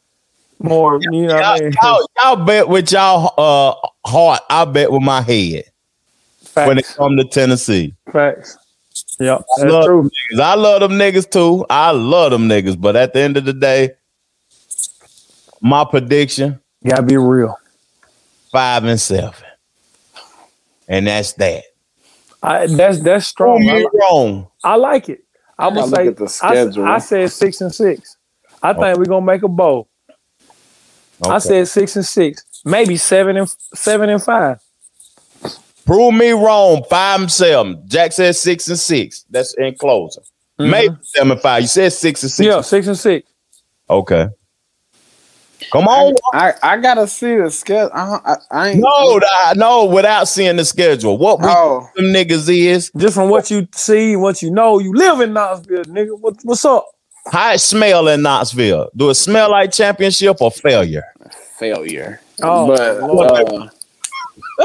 more. You know what I mean? Y'all, y'all bet with y'all uh heart. I bet with my head when it come to Tennessee. Facts. Yeah, I that's love true. niggas. I love them niggas too. I love them niggas. But at the end of the day, my prediction gotta be real. Five and seven, and that's that. I, that's that's strong. Prove me I, li- wrong. I like it. I'm gonna say at the schedule. I, said six and six. I think we're gonna make a bowl. I said six and six, maybe seven and seven and five. Prove me wrong. Five and seven. Jack said six and six. That's in closing. Mm-hmm. Maybe seven and five. You said six and six. Yeah, six and six. Okay. Come on. I, I gotta see the schedule. I, I, I ain't No, nah, no, without seeing the schedule. What we Oh. them niggas is Just from what you see, what you know, you live in Knoxville, nigga. What, what's up? How it smell in Knoxville. Do it smell like championship or failure? failure. Oh, but uh,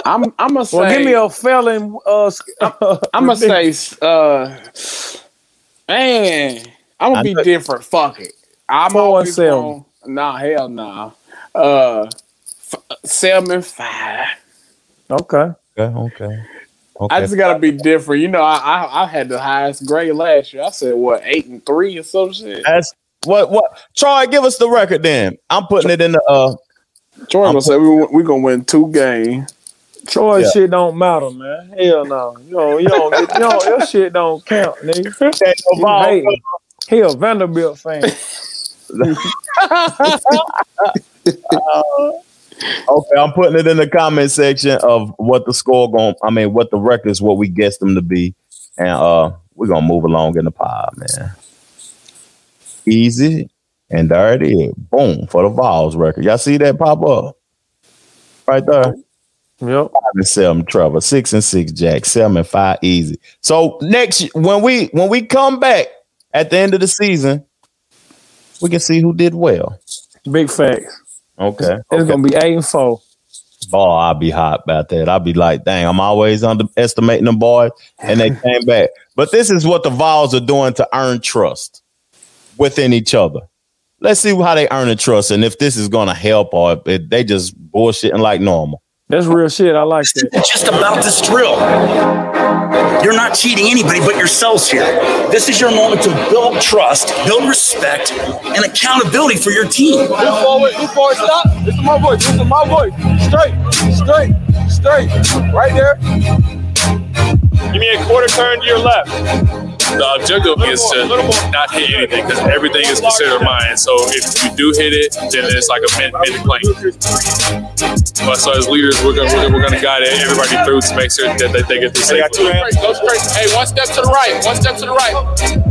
I'm I'm gonna say Well, give me a felon. Uh, I'm gonna say uh, man, I'm gonna I be know- different. Fuck it. I'm Four and always going Nah, hell nah. Uh, f- seven five. Okay. Okay, okay. I just gotta be different. You know, I, I I had the highest grade last year. I said what eight and three or some shit. That's what what Troy, give us the record then. I'm putting it in the uh Jordan gonna say we we gonna win two games. Troy Yeah. shit don't matter, man. Hell no. You know, you don't get, you know, your shit don't count, nigga. You He a Vanderbilt fan. Okay, I'm putting it in the comment section of what the score going. I mean, what the record is, what we guess them to be, and uh, we're gonna move along in the pod, man. Easy, and there it is. Boom for the Vols record. Y'all see that pop up right there? Yep. Five and seven, Trevor. Six and six, Jack. Seven and five, easy. So next, when we when we come back at the end of the season, we can see who did well. Big facts. Okay. It's gonna be eight and four. Oh, I'll be hot about that. I'll be like, dang, I'm always underestimating them boys, and they came back. But this is what the Vols are doing to earn trust within each other. Let's see how they earn the trust, and if this is going to help, or if they just bullshitting like normal. That's real shit. I like that. It's just about this drill. You're not cheating anybody but yourselves here. This is your moment to build trust, build respect, and accountability for your team. Move forward, move forward, stop. This is my voice, this is my voice. Straight, straight, straight. Right there. Give me a quarter turn to your left. The objective is to not hit anything because everything is considered mine. So if you do hit it, then it's like a min minute plane. But so as leaders, we're gonna we're, we're gonna guide everybody through to make sure that they, they get through safely. Go straight. Hey, one step to the right. One step to the right.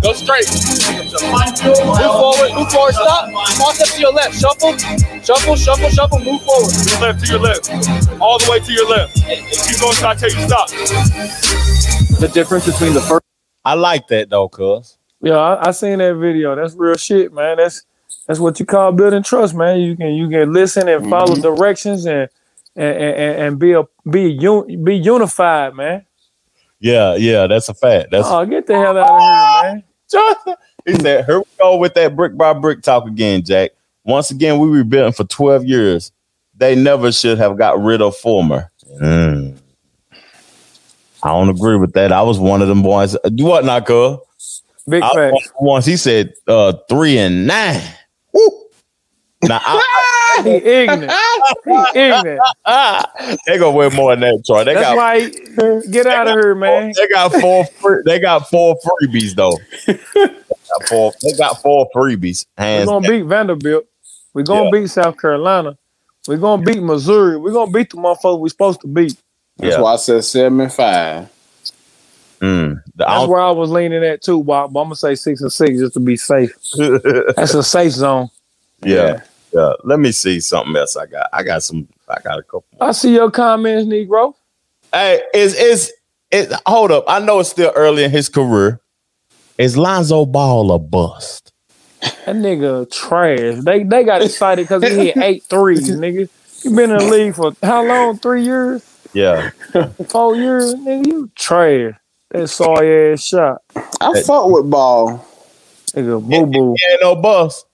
Go straight. Move forward. Move forward. Stop. Small step to your left. Shuffle. Shuffle. Shuffle. Shuffle. Move forward. To your left, to your left, all the way to your left. Keep going till I tell you stop. The difference between the first. I like that though, cuz. Yeah, I, I seen that video. That's real shit, man. That's that's what you call building trust, man. You can you can listen and follow directions and and, and, and be a be un, be unified, man. Yeah, yeah, that's a fact. That's oh, get the hell out of here, man. Jonathan. He said, "Here we go with that brick by brick talk again, Jack. Once again, we rebuilding for twelve years. They never should have got rid of former." Mm. I don't agree with that. I was one of them boys. Do what, not cuz? Big I was facts. one of the ones he said uh, three and nine. Woo. Now I, He ignorant. He ignorant. they gonna wear more than that, Troy. They That's got why he- get out of here, man. They got four. Free, they got four freebies though. they, got four, they got four freebies. We're gonna beat Vanderbilt. We're gonna beat South Carolina. We're gonna beat Missouri. We're gonna beat the motherfuckers we're supposed to beat. That's Yeah. why I said seven and five. Mm. The- I That's don't- where I was leaning at too, Bob. But I'm gonna say six and six just to be safe. That's a safe zone. yeah, yeah. Let me see something else. I got. I got some. I got a couple. I see your comments, Negro. Hey, is is it? Hold up. I know it's still early in his career. Is Lonzo Ball a bust? That nigga trash. They they got excited because he hit eight threes, nigga. You been in the league for how long? Three years? Yeah. Four years? Nigga, you trash. That sorry ass shot. I fuck with ball. Nigga, boo boo. He ain't no bust.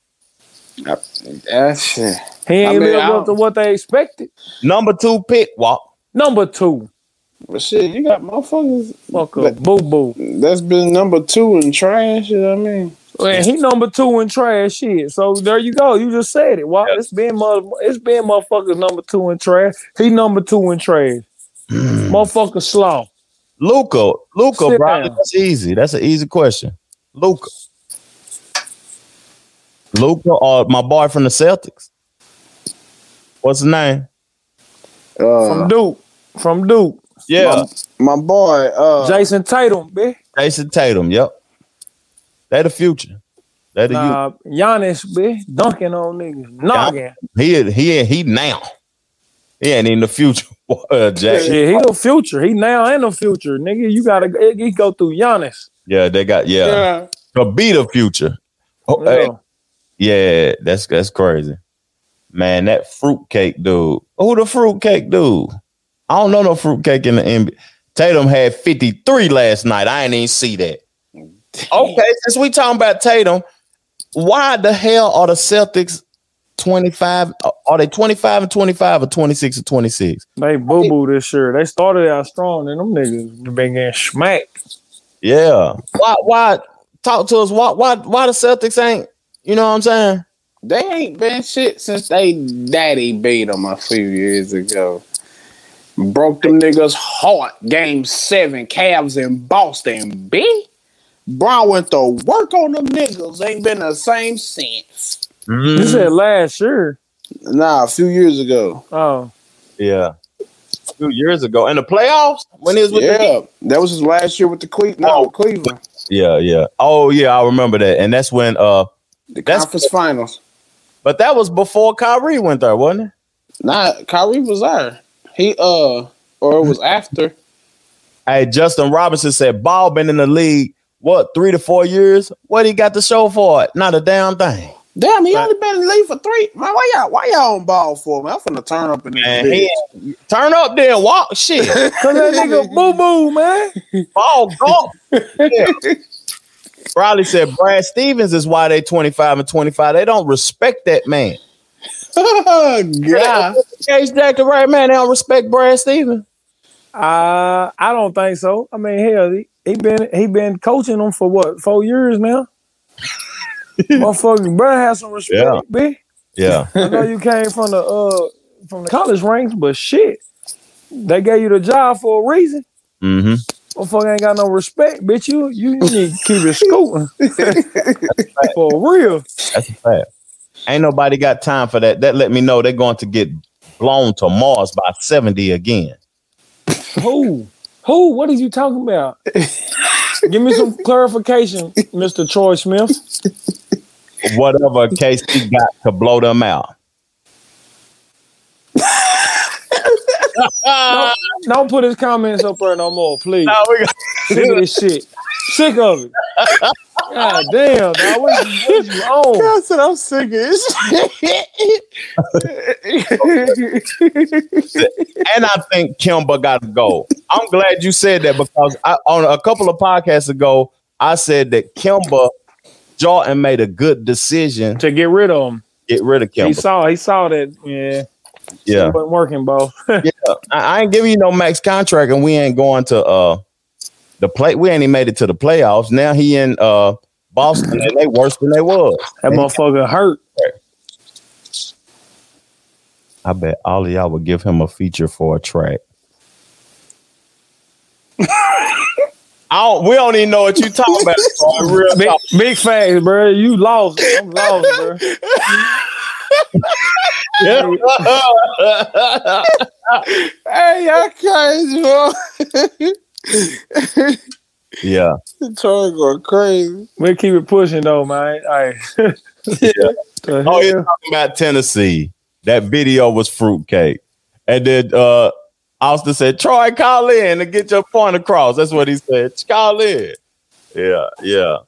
That shit. He ain't I mean, lived up to what they expected. Number two pick, walk. Number two. But shit, you got motherfuckers. Fuck up, boo boo. That's been number two in trash. You know what I mean? Man, he number two in trash shit. So there you go. You just said it. Wow, it's been mother, it's been motherfuckers number two in trash. He number two in trash. Hmm. Motherfucker slow. Luka, Luka, Sit bro. down. That's easy. That's an easy question. Luka, Luka, or my boy from the Celtics. What's his name? Uh, from Duke. From Duke. Yeah, My, my boy, uh, Jayson Tatum, bitch. Jayson Tatum. Yep, they the future. They That Nah, Giannis, be dunking on niggas, noggin. He he he now. He ain't in the future, uh, Jack. Yeah, he the future. He now and the future, nigga. You gotta he go through Giannis. Yeah, they got yeah. Yeah. To be the future. Oh, Yeah. hey, yeah, that's that's crazy. Man, that fruitcake dude. Who the fruitcake dude? I don't know no fruitcake in the NBA. Tatum had 53 last night. I ain't even see that. Okay, since we talking about Tatum, why the hell are the Celtics 25? Are they 25 and 25 or 26 and 26? They boo boo this year. They started out strong, and them niggas been getting smacked. Yeah. Why why talk to us? Why why why the Celtics ain't, you know what I'm saying? They ain't been shit since they daddy beat them a few years ago. Broke them niggas heart. Game seven, Cavs in Boston. B. Brown went to work on them niggas. Ain't been the same since. You said last year. Nah, a few years ago. Oh. Yeah. A few years ago. In the playoffs? When he was with the yeah, that was his last year with the Cleveland. No, with Cleveland. Yeah, yeah. Oh yeah, I remember that. And that's when uh the conference finals. But that was before Kyrie went there, wasn't it? Nah, Kyrie was there. He uh or it was after. Hey, Justin Robinson said ball been in the league, what, three to four years? What he got to show for it? Not a damn thing. Damn, he only been in the league for three. Man, why y'all why y'all on ball for, man? I'm finna turn up in this Man, bitch. he- turn up there and walk shit. Cause that nigga boo boo, man. Ball golf. Yeah. Riley said Brad Stevens is why they 25 and 25. They don't respect that man. yeah. Case Jack the right man. They don't respect Brad Stevens. Uh, I don't think so. I mean, hell, he, he been he been coaching them for what four years now. Motherfucker, bro, I have some respect, Yeah. B. Yeah. I know you came from the uh from the college ranks, but shit, they gave you the job for a reason. Mm-hmm. Motherfucker ain't got no respect, bitch. You you need to keep it scooting for real. That's a fact. Ain't nobody got time for that. That let me know they're going to get blown to Mars by 70 again. Who? Who? What are you talking about? Give me some clarification, Mr. Troy Smith. Whatever case he got to blow them out. don't, don't put his comments up there no more, please. Sick of this shit. Sick of it. God damn, dog. What is, what is you on? I said I'm sick of this and I think Kemba got to go. I'm glad you said that because I, on a couple of podcasts ago, I said that Kemba Jordan made a good decision to get rid of him. Get rid of Kemba. He saw he saw that, yeah. Yeah. It wasn't working, bro. yeah, I, I ain't giving you no max contract, and we ain't going to uh the play. We ain't even made it to the playoffs. Now he in uh Boston, and they worse than they was. That motherfucker hurt. I bet all of y'all would give him a feature for a track. I don't, we don't even know what you talking about. bro. Real Big, talk. big facts, bro. You lost. I'm lost, bro. hey, y'all crazy, bro. yeah. Troy going crazy. We keep it pushing though, man. All right. Oh, you're talking about Tennessee. That video was fruitcake. And then uh Austin said, Troy, call in to get your point across. That's what he said. Call in. Yeah, yeah.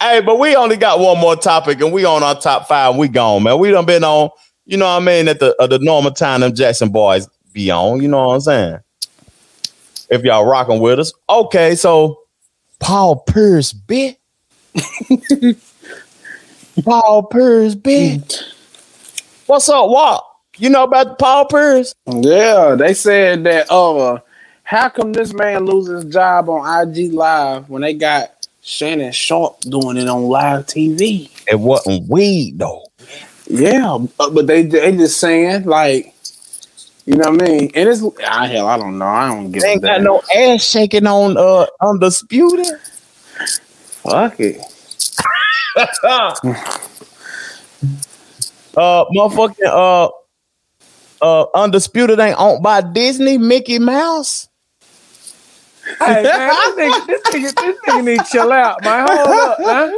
Hey, but we only got one more topic and we on our top five. We gone, man. We done been on, you know what I mean, at the uh, the normal time them Jackson boys be on. You know what I'm saying? If y'all rocking with us. Okay, so Paul Pierce, bit. Paul Pierce, bit. What's up, Walt? You know about Paul Pierce? Yeah, they said that uh how come this man loses his job on IG Live when they got Shannon Sharpe doing it on live TV? It wasn't weed though. Yeah, uh, but they they just saying like you know what I mean? And it's ah, hell, I don't know. I don't get. They a ain't got no ass shaking on uh undisputed. Fuck it. uh motherfucking uh uh undisputed ain't owned by Disney, Mickey Mouse. Hey man, this nigga, this nigga, this nigga need to chill out, man. Hold up, man.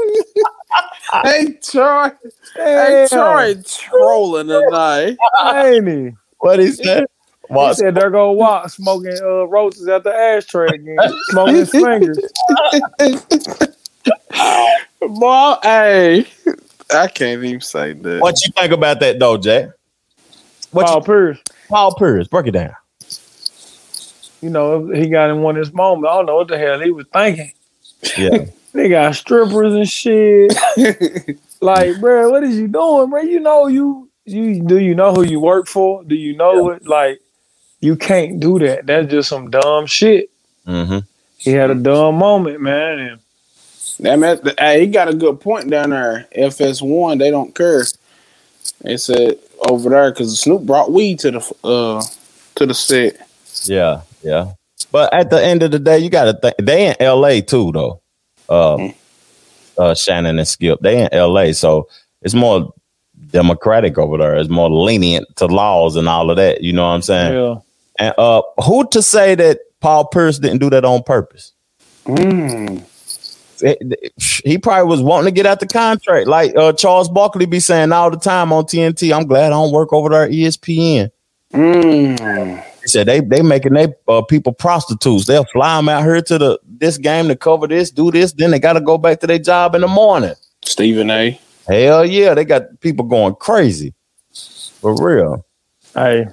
hey Troy, hey Troy, trolling tonight. Ain't he? What he said? they're gonna Watt smoking uh, roses at the ashtray again, smoking his fingers. Boy, hey, I can't even say that. What you think about that though, Jack? What Paul Pierce. Paul Pierce, break it down. You know, he got in one of his moments. I don't know what the hell he was thinking. Yeah. They got strippers and shit. like, bro, what is you doing, bro? You know you you do you know who you work for? Do you know it? Like, you can't do that. That's just some dumb shit. Mm-hmm. He had a dumb moment, man. And That man, hey, he got a good point down there. FS1, they don't care. They said over there because Snoop brought weed to the uh to the set. Yeah, yeah. But at the end of the day, you gotta think they in LA too though. Um uh Shannon and Skip. They in LA, so it's more democratic over there. It's more lenient to laws and all of that. You know what I'm saying? yeah. And uh who to say that Paul Pierce didn't do that on purpose? It- he probably was wanting to get out the contract. Like uh Charles Barkley be saying all the time on TNT, I'm glad I don't work over there at ESPN. He said they they making they uh, people prostitutes. They'll fly them out here to the this game to cover this, do this, then they got to go back to their job in the morning. Stephen A. Hell yeah, they got people going crazy for real. Hey,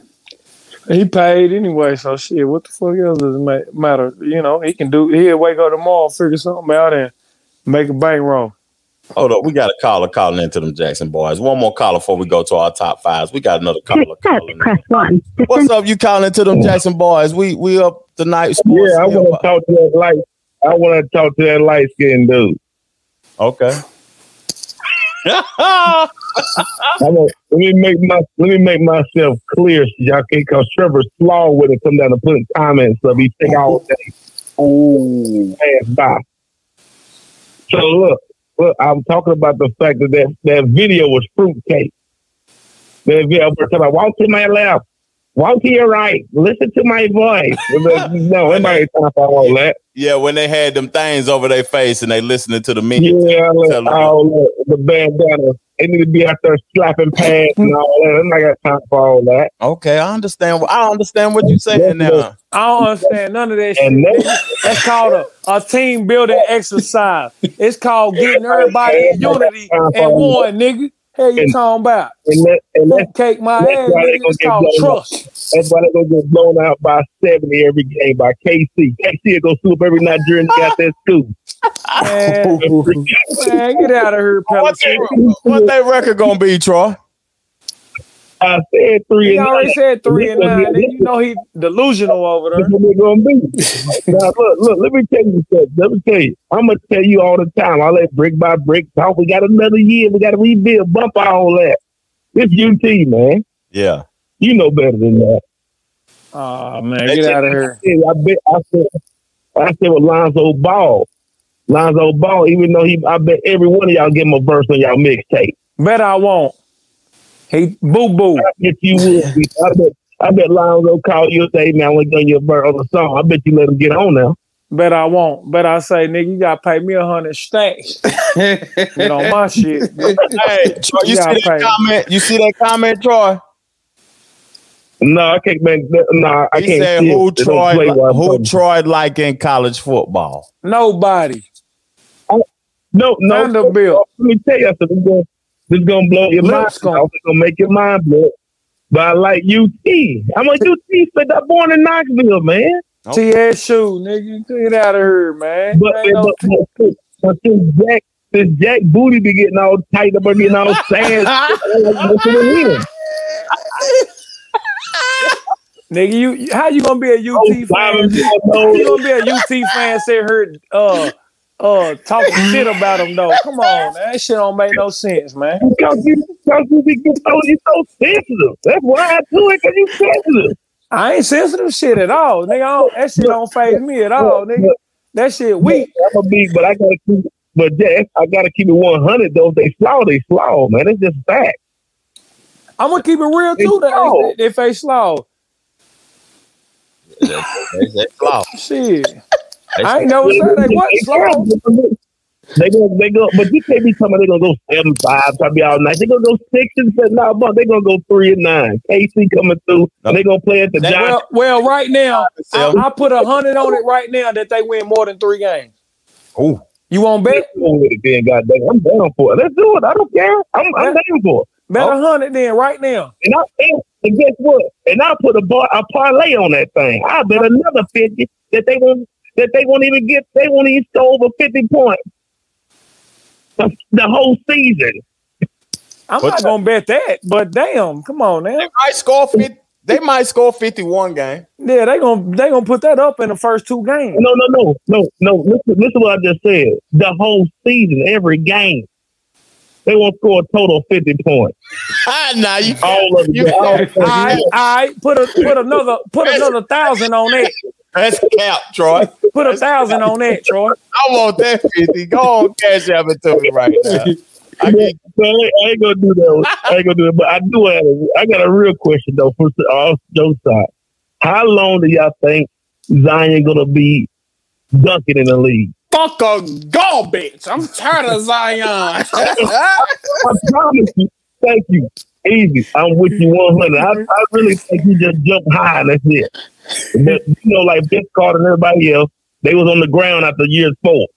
he paid anyway, so shit. What the fuck else does it matter? You know, he can do. He'll wake up tomorrow, figure something out, and make a bankroll. Hold up, we got a caller calling into them Jackson boys. One more caller before we go to our top fives. We got another caller. calling. Press one. What's up? You calling into them Jackson boys? We we up tonight. Sports Yeah, I want to talk to that light. I want to talk to that light skinned dude. Okay. I want, let me make my let me make myself clear, so y'all can because Trevor slow with it. Come down and putting comments stuff. He take all day. Oh, pass by. So look, look, I'm talking about the fact that that, that video was fruitcake. That video, I'm talking about walk to my left, walk to your right, listen to my voice. no, anybody time for all that. Yeah, when they had them things over their face and they listening to the menu. Yeah, Tell oh, look, 'em. all that, the bandana. They need to be out there slapping pads and all that. I'm not got time for all that. Okay, I understand. I understand what you're saying now. I don't understand none of that shit. And. That's called a, a team building exercise. It's called getting everybody in unity and one, nigga. Hell you talking about? And, that, and that's, Cake my that's ass, why they gonna It's get called blown trust. out. That's why they're gonna get blown out by 70 every game by KC. KC will go swoop every Nigerian that got that school. Man, man, get out of here, Pelican. What that record gonna be, Troy? I said three He and already nine. said three and This nine. one- Nigga, you know he delusional over there. This what they're gonna be. now look, look, let me tell you something. Let me tell you. I'm gonna tell you all the time. I let brick by brick talk. We got another year. We gotta rebuild, bump all that. It's UT, man. Yeah. You know better than that. Oh man, get out of here. I bet I said I said with Lonzo Ball. Lonzo Ball, even though he I bet every one of y'all give him a verse on y'all mixtape. Bet I won't. He boo boo. I bet you would. I bet I bet Lonzo call you and say, man, I want to your verse on the song. I bet you let him get on now. Bet I won't. Bet I say, nigga, you gotta pay me a hundred stacks. Get on my shit. Hey, Troy, you see that pay. comment? You see that comment, Troy? No, I can't make that. No, I He can't. said see it. who They don't Troy play while I'm who talking. Troy like in college football? Nobody. No, no. Vanderbilt. Let me tell you something. This gonna, this gonna blow your mind. It's Lipscomb. gonna make your mind blow. But I like UT. I'm a UT, but I'm born in Knoxville, man. TSU, nigga. Get out of here, man. But, Ain't no- but, but, but since Jack, since Jack Booty be getting all tight up and getting all sand, listen. Nigga, you you- how you gonna be a UT Oh, fan? Simon, you How you gonna be a UT fan? Sit here, uh, uh, talking shit about him though. Come on, man. That shit don't make no sense, man. Because you, because you be getting so, you so sensitive. That's why I do it, because you sensitive. I ain't sensitive shit at all, nigga. I don't, that shit don't phase me at all, nigga. That shit weak. I'm a big, but I gotta keep. But Jack, I gotta keep it 100. Though if they slow, they slow, man. It's just fact. I'm gonna keep it real too. They slow. That if they slow, That's, that's flaw. shit. I ain't never said they wasn't slow. They go, they go, but you can't be talking. They gonna go seven five, try to be all night. They gonna go six and seven. Nah, but they gonna go three and nine. KC coming through, and they gonna play at the Well, Giants. well, right now, I, I put a hundred on it right now that they win more than three games. Oh, you want bet? Let's go with it. I'm down for it. Let's do it. I don't care. I'm, I'm down for it. Bet a oh. hundred then right now. And I and, and guess what? And I put a bar a parlay on that thing. I bet another fifty that they won't that they won't even get. They won't even score over fifty points the, the whole season. I'm not gonna bet that, but damn, come on now. They might score 50, They might score fifty-one game. Yeah, they gonna they gonna put that up in the first two games. No, no, no, no, no. Listen, listen what I just said. The whole season, every game, they won't score a total of fifty points. Ah, nah, you all of you- them. All. All right, all right, put a put another put another thousand on that. That's cap, Troy. Put a thousand on that, Troy. I want that fifty. Go on, cash app it to me right now. I, ain't, I ain't gonna do that. I ain't gonna do it. But I do have. A, I got a real question though. For all Joe uh, side, how long do y'all think Zion gonna be dunking in the league? Fuck a garbage. I'm tired of Zion. I promise you. Thank you. Easy. I'm with you 100. I, I really think you just jump high and that's it. But, you know, like Vince Carter and everybody else, they was on the ground after year four.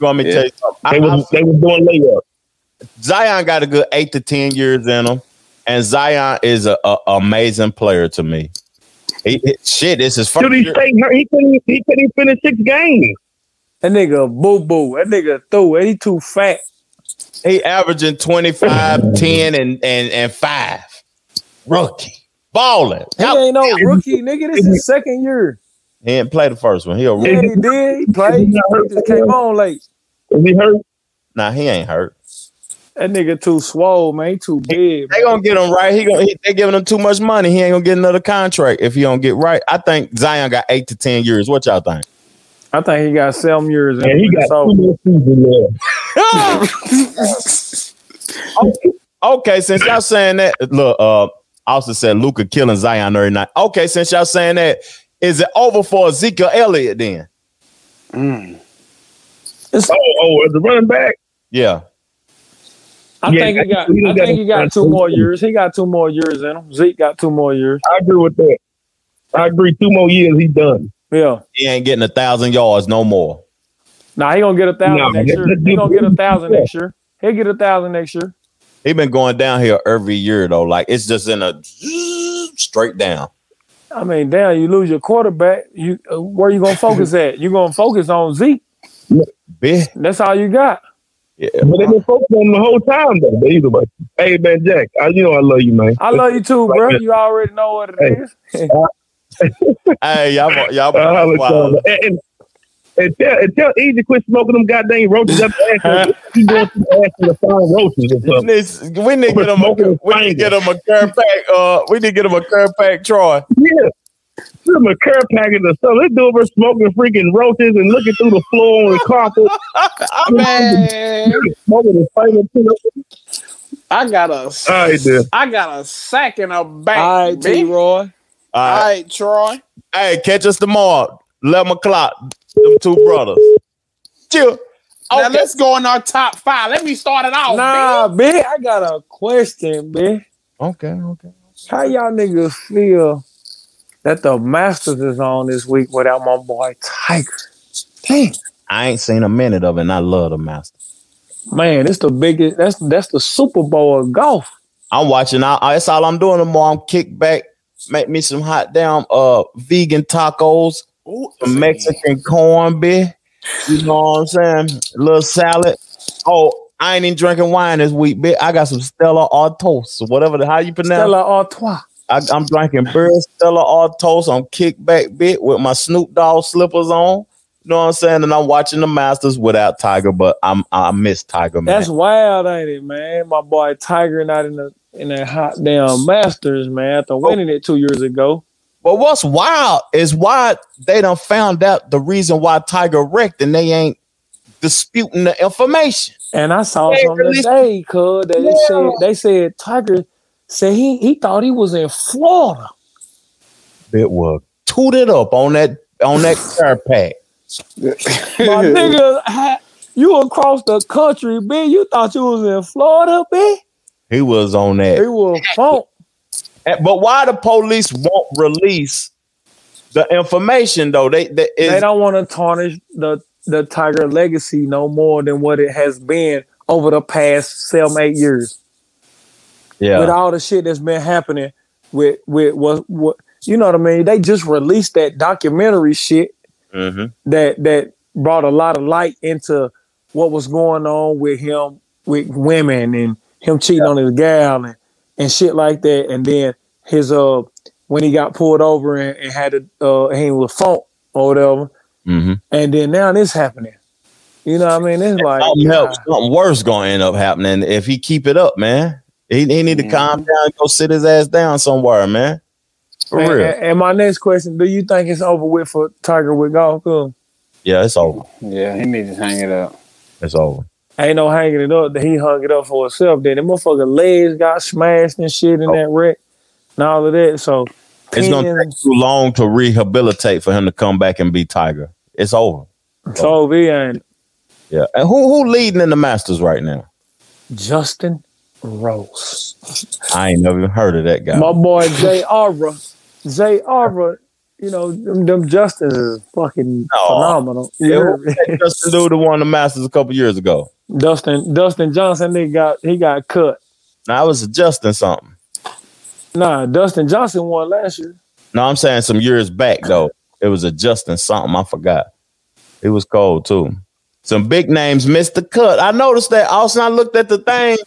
You want me to tell you something? They was, they was doing layups. Zion got a good eight to ten years in him, and Zion is a, a amazing player to me. He, he- shit, this is first Dude, he, year. he couldn't he couldn't finish six games. That nigga boo boo. That nigga threw it. He too fat. He averaging 25, 10, and and and five. Rookie. Balling. He ain't no rookie, nigga. This is second year. He didn't play the first one. He a Yeah, he did. He played. He just came on late. Is he hurt? Nah, he ain't hurt. That nigga too swole, man. He too big. They gonna get him right. He gonna he, they giving him too much money. He ain't gonna get another contract if he don't get right. I think Zion got eight to ten years. What y'all think? I think he got seven years. in Man, he got So- two more seasons left. Okay, since y'all saying that, look, uh, Austin said Luka killing Zion every night. Okay, since y'all saying that, is it over for Ezekiel Elliott then? Mm. oh, oh, as a running back, Yeah. I Yeah, think he got. he I think he got two more years. He got two more years in him. Zeke got two more years. I agree with that. I agree. Two more years, he done. Yeah. He ain't getting a thousand yards no more. Nah, he gonna get a thousand Nah, next year. He dude- gonna get a thousand next year. He'll get a thousand next year. He been going down here every year though. Like it's just in a straight down. I mean, damn, you lose your quarterback. You uh, where you gonna focus at? You gonna focus on Zeke? Big. That's all you got. Yeah. But they been focused on the whole time though. But either way, hey man, Jack, I, you know I love you, man. I love you too, bro. You already know what it Hey. is. Hey, y'all, y'all, Uh, holla at wow. y'all. and, and, and tell and tell Easy quit smoking them goddamn roaches up the ass. He going through the ass to find roaches or something. This- we need to get him. A, we need to get him a care pack. Uh, we need to get him a care pack, Troy. Yeah. Put him a care packet or something. Let's do over smoking freaking roaches and looking through the floor on the carpet. Man. Smoking and fighting. I got a, All right, then. I got a sack in a bag. All right, T. Roy. All All right. right, Troy. Hey, catch us tomorrow, eleven o'clock. Them two brothers. Chill. Now let's go in our top five. Let me start it off. Nah, man, I got a question, man. Okay, okay. How y'all niggas feel that the Masters is on this week without my boy Tiger? Damn. I ain't seen a minute of it, and I love the Master. Man, it's the biggest. That's that's the Super Bowl of golf. I'm watching. I, that's all I'm doing tomorrow. I'm kick back, make me some hot damn uh vegan tacos, some Mexican corn beef. You know what I'm saying? A little salad. Oh, I ain't even drinking wine this week, bitch. I got some Stella Artois, whatever the how you pronounce. Stella Artois. I, I'm drinking beer Stella Artois. I'm kick back bit with my Snoop Dogg slippers on. You know what I'm saying? And I'm watching the Masters without Tiger, but I'm I miss Tiger, man. That's wild, ain't it, man? My boy Tiger not in the in that hot damn Masters, man. After oh. winning it two years ago. But what's wild is why they done found out the reason why Tiger wrecked and they ain't disputing the information. And I saw They something released- today, cuz that they Yeah. said they said Tiger said he he thought he was in Florida. It was tooted up on that on that car pack. My nigga, ha- you across the country, man. You thought you was in Florida, man. He was on that. He was funk. But why the police won't release the information though? They they, they don't want to tarnish the the Tiger legacy no more than what it has been over the past seven, eight years. yeah. With all the shit that's been happening with with what what you know what I mean? They just released that documentary shit mm-hmm. that that brought a lot of light into what was going on with him with women and him cheating on his gal and, and shit like that. And then his uh when he got pulled over and, and had a uh he was funk or whatever. Mm-hmm. And then now this happening. You know what I mean? It's like something else, something worse gonna end up happening if he keep it up, man. He, he need to calm down, and go sit his ass down somewhere, man. For and, real. and- and my next question: Do you think it's over with for Tiger with golf? Cause Yeah, it's over. Yeah, he needs to hang it up. It's over. ain't no hanging it up. He hung it up for himself. Then the motherfucker legs got smashed and shit in that wreck and all of that. So It's gonna take too long to rehabilitate for him to come back and be Tiger. It's over. It's over. He ain't Yeah. And who who leading in the Masters right now? Justin Rose. I ain't never even heard of that guy. My boy Jay Arbor. Jay Arbor. You know them, them Justins is fucking phenomenal. Yeah, Yeah. who was that Justin dude that won the Masters a couple years ago. Dustin Dustin Johnson. they got he got cut. Now I was adjusting something. Nah, Dustin Johnson won last year. No, I'm saying some years back though. It was adjusting something. I forgot. It was cold too. Some big names missed the cut. I noticed that. Also, I looked at the thing a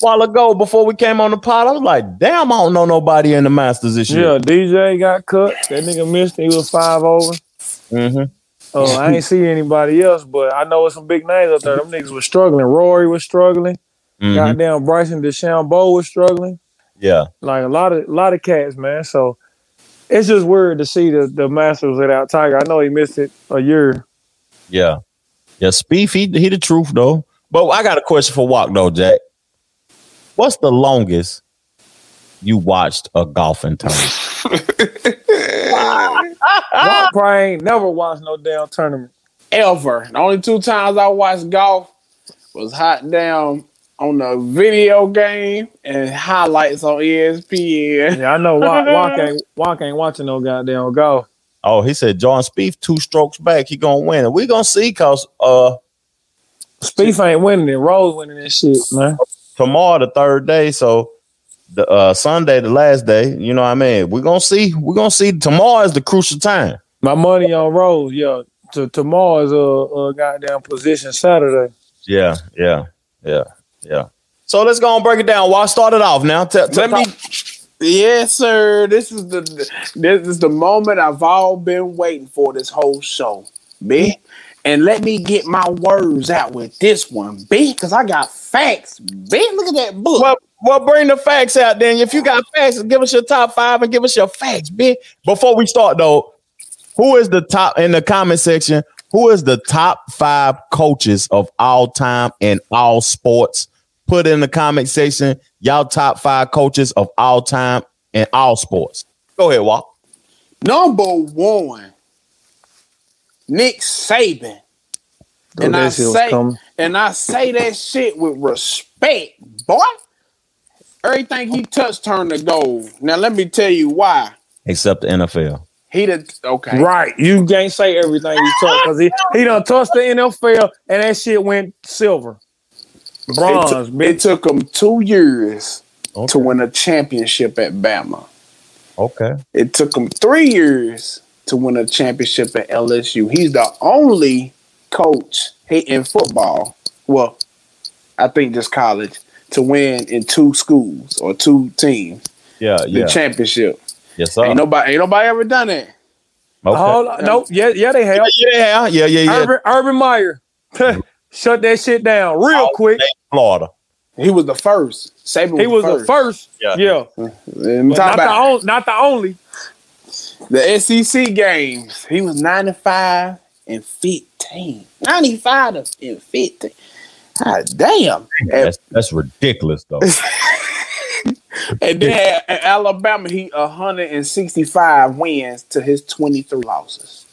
while ago before we came on the pod. I was like, damn, I don't know nobody in the Masters this year. Yeah. DJ got cut. That nigga missed. it. He was five over. Mm-hmm. Uh, I ain't see anybody else, but I know it's some big names up there. Them niggas was struggling. Rory was struggling. Mhm. Goddamn Bryson DeChambeau was struggling. Yeah. Like a lot of a lot of cats, man. So it's just weird to see the, the Masters without Tiger. I know he missed it a year. Yeah. Yeah. Spieth, he, he the truth though. But I got a question for Walk though, Jack. What's the longest you watched a golfing tournament? Walk probably ain't never watched no damn tournament. Ever. The only two times I watched golf was hot down on the video game and highlights on ESPN. Yeah, I know Walk, Walk ain't Walk ain't watching no goddamn golf. Oh, he said John Spieth two strokes back. He gonna win, and we gonna see cause uh Spieth ain't winning it. Rose winning this shit, man. tomorrow the third day. So the uh Sunday, the last day. You know what I mean? We're gonna see. We're gonna see. Tomorrow is the crucial time. My money on Rose, yeah. To tomorrow is a, a goddamn position Saturday. Yeah, yeah, yeah, yeah. So let's go and break it down. Why start it off now? Tell, Let me. Yes, sir. This is the this is the moment I've all been waiting for this whole show, B. And let me get my words out with this one, B, because I got facts, B. Look at that book. Well, well, bring the facts out then. If you got facts, give us your top five and give us your facts, bitch. Before we start though, who is the top in the comment section? Who is the top five coaches of all time in all sports? Put in the comment section y'all top five coaches of all time in all sports. Go ahead, Walk. Number one, Nick Saban. Oh, and I that shit was say, coming. and I say that shit with respect, boy. Everything he touched turned to gold. Now let me tell you why. Except the NFL. He did okay. Right. You can't say everything you talk because he, he done touched the NFL and that shit went silver. Bronze, It, took- it took him two years to win a championship at Bama. Okay. It took him three years to win a championship at LSU. He's the only coach in football. Well, I think just college to win in two schools or two teams Yeah, the yeah. championship. yes, sir. Ain't nobody, ain't nobody ever done that. Okay. Hold on. Nope. Yeah, yeah, they have. Yeah, yeah, yeah, yeah. Urban, Urban Meyer. Shut that shit down real quick. Florida. He was the first. Saban He was the first. Yeah. Yeah. I'm not, the on, not the only. the SEC games. He was 95 and 15. 95 and 15. God damn. That's that's ridiculous though. and then at Alabama, he 165 wins to his 23 losses.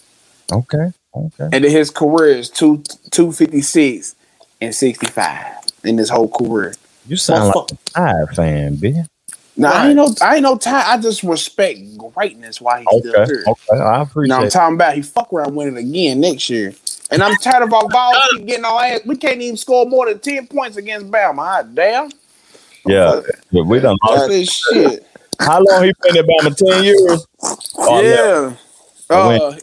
Okay. Okay. And then his career is two two fifty six and sixty five in his whole career. You sound Motherfucker. like a Tide fan, bitch. Now I ain't no I ain't no time. I just respect greatness while he's still Okay. here. Okay. I appreciate Now I'm talking about he fuck around winning again next year. And I'm tired of our balls keep getting our ass. We can't even score more than ten points against Bama. Hot damn. Yeah. yeah. We done That's lost. this shit. How long he been at Bama? 10 years? Oh, yeah. When? Uh,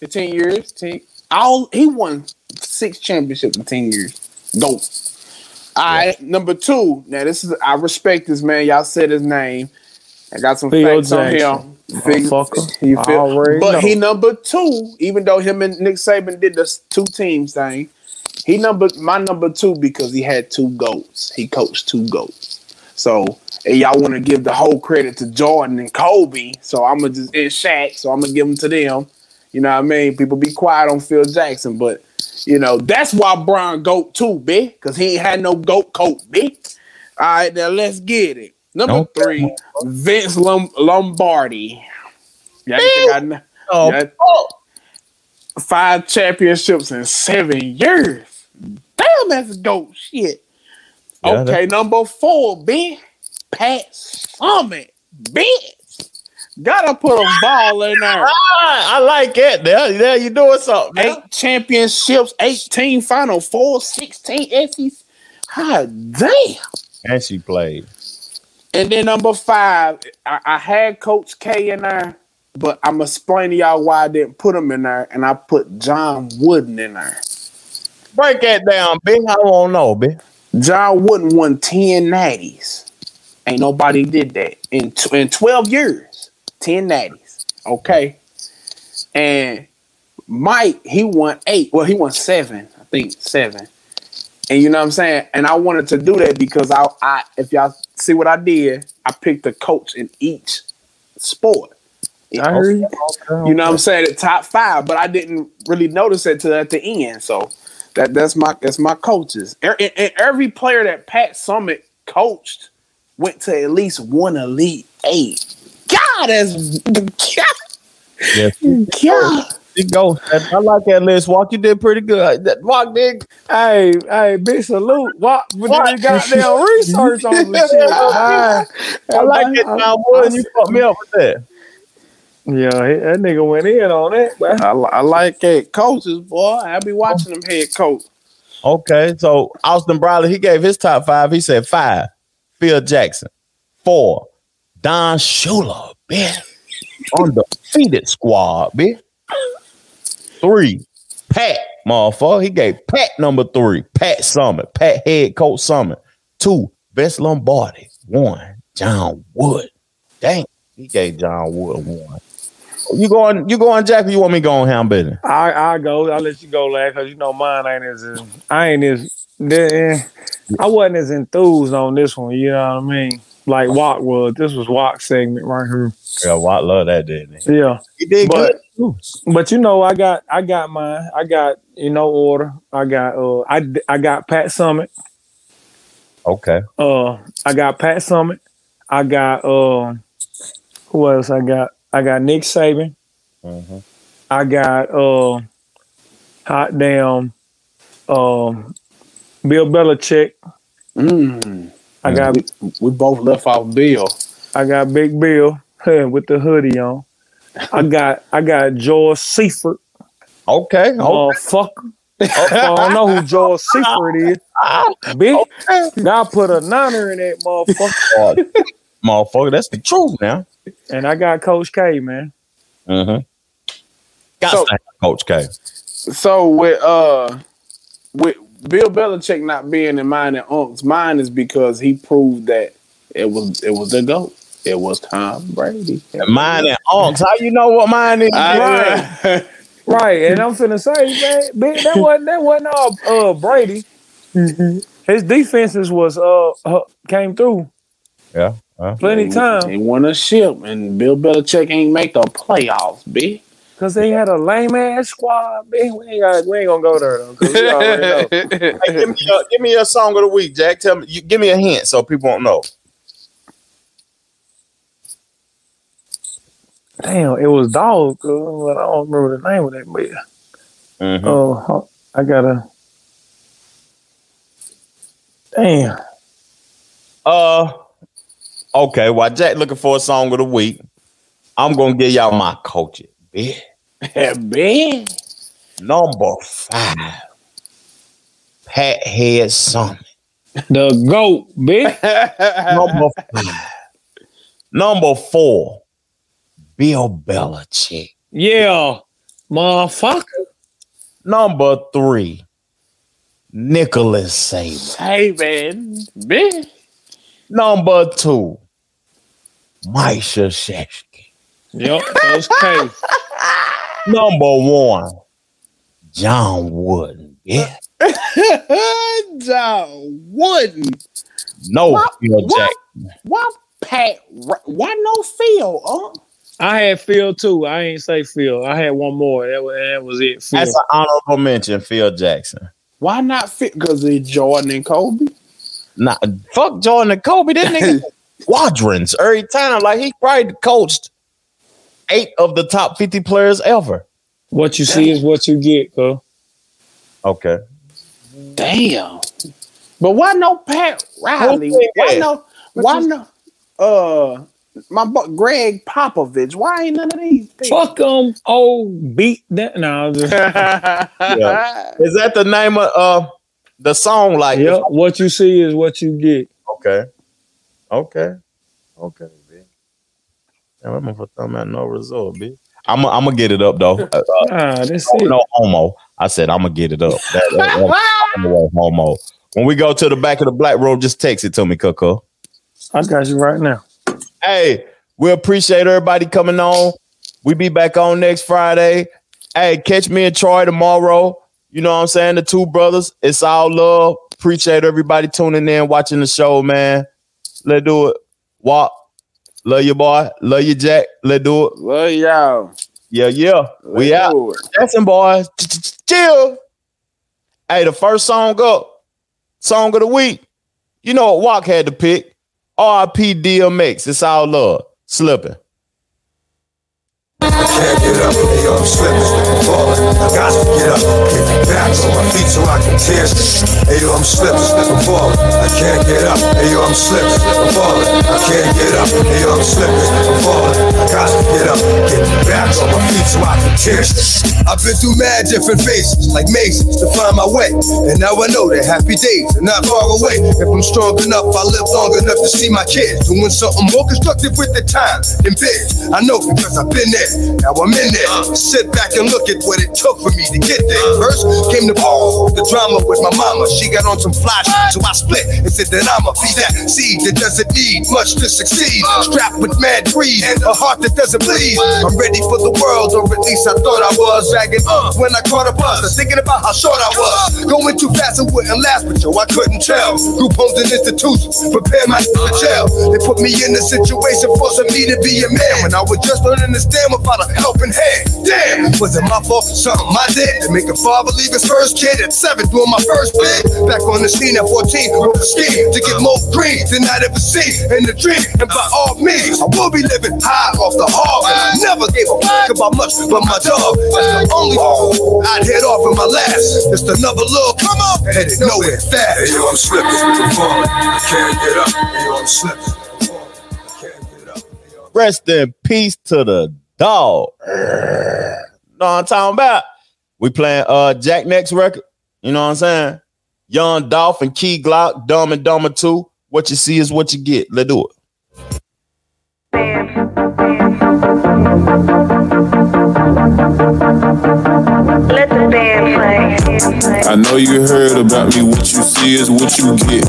for ten years, ten. All he won six championships in ten years. Go. All right, number two. Now this is I respect this man. Y'all said his name. I got some Phil facts on him. Motherfucker. you feel? But know. he number two, even though him and Nick Saban did this two teams thing. He number my number two because he had two goals. He coached two goals. So and y'all want to give the whole credit to Jordan and Kobe. So I'm gonna just and Shaq. So I'm gonna give them to them. You know what I mean? People be quiet on Phil Jackson, but you know that's why Brian goat too, big, because he ain't had no goat coat, big. All right, now let's get it. Number Okay. three, Vince Lom- Lombardi. Yeah, I think I. Oh, oh, Five championships in seven years. Damn, that's a goat shit. Yeah, okay, number four, B. Pat Summitt. Bitch. Gotta put a ball in there. Ah, I like it. There, there you doing something. Eight championships, 18 Final Four, 16 SEC. God damn. And she played. And then number five, I, I had Coach K in there, but I'm explaining to y'all why I didn't put him in there, and I put John Wooden in there. Break that down, big. I won't know, big. John Wooden won 10 natties. Ain't nobody did that in, tw- in 12 years. 10 natties. Okay. And Mike, he won eight. Well, he won seven. I think seven. And you know what I'm saying? And I wanted to do that because I, I if y'all see what I did, I picked a coach in each sport. I heard you. You know what I'm saying? The top five, but I didn't really notice it till at the end. So that that's my that's my coaches. E- e- e- every player that Pat Summitt coached went to at least one elite eight. God, that's Yeah. God. You go. I like that list. Walk, you did pretty good. That Walk, dig. Hey, hey, big salute. Walk, What What? you goddamn research on some shit? I man. like it, John Wood. You fucked me up with that. Yeah, that nigga went in on that. boy. I, I like it. Coaches, boy. I be watching them head coach. Okay, so Austin Bradley, he gave his top five. He said five, Phil Jackson. Four, Don Shula, bitch. Undefeated squad, bitch. Three, Pat, motherfucker. He gave Pat number three, Pat Summitt, Pat head coach Summitt. Two, Vince Lombardi. One, John Wood. Dang, he gave John Wood one. You going, you going, Jack, or you want me going ham business? I I go. I'll let you go last because you know mine ain't as I ain't as I wasn't as enthused on this one. You know what I mean? Like Walk was. This was Walk segment right here. Yeah, Watt love that, didn't he? Yeah, He did but good. but you know I got I got mine. I got you know order. I got uh I I got Pat Summitt. Okay. Uh, I got Pat Summitt. I got uh, who else? I got I got Nick Saban. Mm-hmm. I got uh, hot damn, um, Bill Belichick. Mm. I got we, we both left off Bill. I got Big Bill with the hoodie on. I got I got George Seifert. Okay. Oh fuck. I don't know who George Seifert is. Big. God put a niner in that motherfucker. Uh, motherfucker, that's the truth now. And I got Coach K, man. Mm-hmm. Got So- to have Coach K. So with uh with Bill Belichick not being in mine and Unc's mine is because he proved that it was it was the GOAT. It was Tom Brady. Mine and Unks. How you know what mine is? I- Right, and I'm finna say, man, that wasn't that wasn't all uh, Brady. His defenses was uh, uh came through Yeah. yeah. plenty time He won a ship and Bill Belichick ain't make the playoffs, B. because they had a lame ass squad. Man, we ain't got, we ain't gonna go there though. 'cause we already know. Hey, give, me a, give me a song of the week, Jack. Tell me, you, give me a hint so people won't know. Damn, it was dog, but I don't remember the name of that man. Mm-hmm. Oh, I gotta. Damn. Uh, okay. While Jack looking for a song of the week, I'm gonna give y'all my culture. bitch. Man. Number five, Pat Head Summitt. The goat, bitch. Number five. Number four, Bill Belichick. Yeah, motherfucker. Number three, Nicholas Saban. Hey man, man. Number two, Mike Krzyzewski. Yep, Coach K. Number one, John Wooden. Yeah. John Wooden. No, Why- Phil why- Jackson. Why Pat? Why no Phil? Huh? I had Phil too. I ain't say Phil. I had one more. That was, that was it. Phil. That's an honorable mention, Phil Jackson. Why not fit? Because it's Jordan and Kobe. Nah, fuck Jordan and Kobe. That nigga squadrons every time. Like he probably coached eight of the top 50 players ever. What you see is what you get, bro. Okay. Damn. But why no Pat Riley? Why that? no? Why no? Uh, my bu- Gregg Popovich. Why ain't none of these? people? Fuck them. Oh, beat that. No, just, Yeah. Is that the name of uh the song? Like yep. What you see is what you get. Okay. Okay. Okay, bitch. Damn, I'm gonna talking about no result, bitch. I'm I'm gonna get it up though. Uh, uh, Ah, that's no, it. no homo. I said I'm gonna get it up. That, that, that- no homo. When we go to the back of the black room, just text it to me, Coco. I got you right now. Hey, we appreciate everybody coming on. We be back on next Friday. Hey, catch me and Troy tomorrow. You know what I'm saying? The two brothers. It's all love. Appreciate everybody tuning in, watching the show, man. Let's do it. Walk. Love you, boy. Love you, Jack. Let's do it. Love y'all. Yeah, yeah. we out. Jackson boys. Chill. Hey, the first song up, song of the week. You know what Walk had to pick. RIP DMX. It's all love. Slipping. Can't get up. Hey, yo, I'm slipping, I'm falling. I got to get up, get back on my feet so I can tear. Hey, yo, I'm slipping, I'm falling. I can't get up. Hey, yo, I'm slipping, I'm falling. I can't get up. Hey, yo, I'm slipping, I'm falling. I got to get up, get back on my feet so I can tear. I've been through mad different phases, like mazes, to find my way. And now I know that happy days are not far away. If I'm strong enough, I live long enough to see my kids doing something more constructive with the time than biz. I know because I've been there. Now I'm in there. Sit back and look at what it took for me to get there. First came the ball, the drama with my mama. She got on some fly so I split and said that I'ma be that seed that doesn't need much to succeed. Strapped with mad greed, a heart that doesn't bleed. I'm ready for the world, or at least I thought I was. Dragging up when I caught a bus, thinking about how short I was. Going too fast and wouldn't last, but yo, I couldn't tell. Group homes and institutions prepare my for jail. They put me in a situation forcing me to be a man when I was just learning to stand without a helping hand. Damn, was it my fault? Something I did to make a father leave his first kid at seven, doing my first bid. Back on the scene at 14, with a scheme to get more green than I'd ever seen in the dream. And by all means, I will be living high off the hog. And I never gave a fuck about much but my dog. That's the only I'd head off in my last. Just another little come on, headed nowhere fast. Hey, yo, I'm slipping, I'm falling. I can't get up. Hey, yo, I'm slipping. Rest in peace to the dog. what I'm talking about? We playing uh Jack next record. You know what I'm saying? Young Dolph and Key Glock, Dumb and Dumber 2. What you see is what you get. Let's do it. Let the band play. I know you heard about me, what you see is what you get.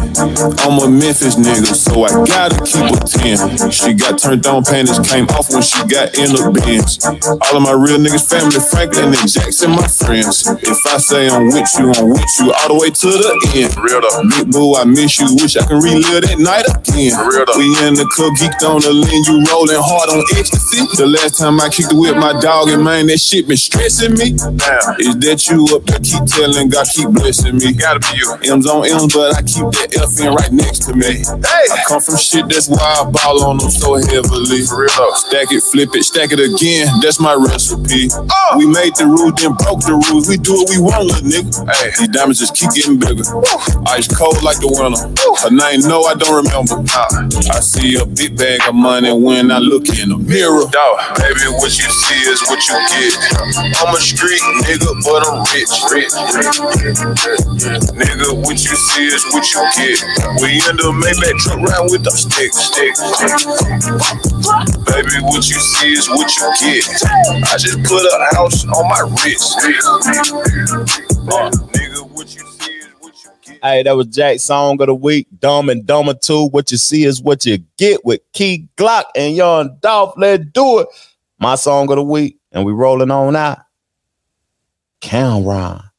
I'm a Memphis nigga, so I gotta keep a 10. She got turned on, panties came off when she got in the bins. All of my real niggas, family, Franklin and Jackson, my friends. If I say I'm with you, I'm with you all the way to the end. Real though. Big boo, I miss you, wish I can relive that night again. Real though. We in the club, geeked on the lean, you rolling hard on ecstasy. The last time I kicked it with my dog, and man, that shit been stressing me. Is that you up there keep telling, God, keep blessing me. Gotta be you. M's on M's, but I keep that F in right next to me. Hey. I come from shit, that's why I ball on them so heavily. For real though. Stack it, flip it, stack it again. That's my recipe. Oh. We made the rules, then broke the rules. We do what we want, little nigga. Hey. These diamonds just keep getting bigger. Ice cold like the winter. Her name, no, I don't remember. I see a big bag of money when I look in the mirror. Dog, baby, what you see is what you get. I'm a street nigga, but I'm rich. rich. Nigga, what you see is what you get. We end up Maybach truck round with them sticks. sticks. Baby, what you see is what you get. I just put a house on my wrist. Nigga, what you see is what you get. Hey, that was Jack's song of the week. Dumb and Dumber 2. What you see is what you get with Key Glock and Young Dolph. Let's do it. My song of the week. And we rolling on out. Cam'ron.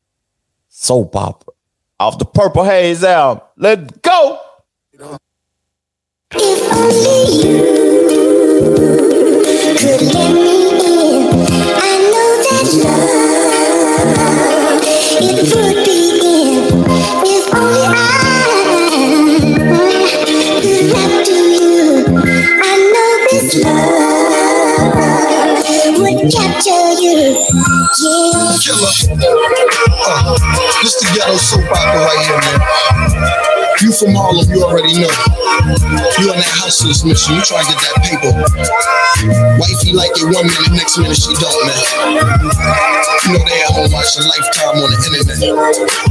Soap opera. Off the Purple Haze album. Let's go. could let me in. I know that love it would be in if only I could rap to you. I know this love capture you. Yeah. Killer. Uh, this the ghetto soap opera right here, man. You from Harlem, you already know. You on that hustler's mission, you trying to get that paper. Wifey like it one minute, next minute she don't, man. You know they at home watching Lifetime on the internet.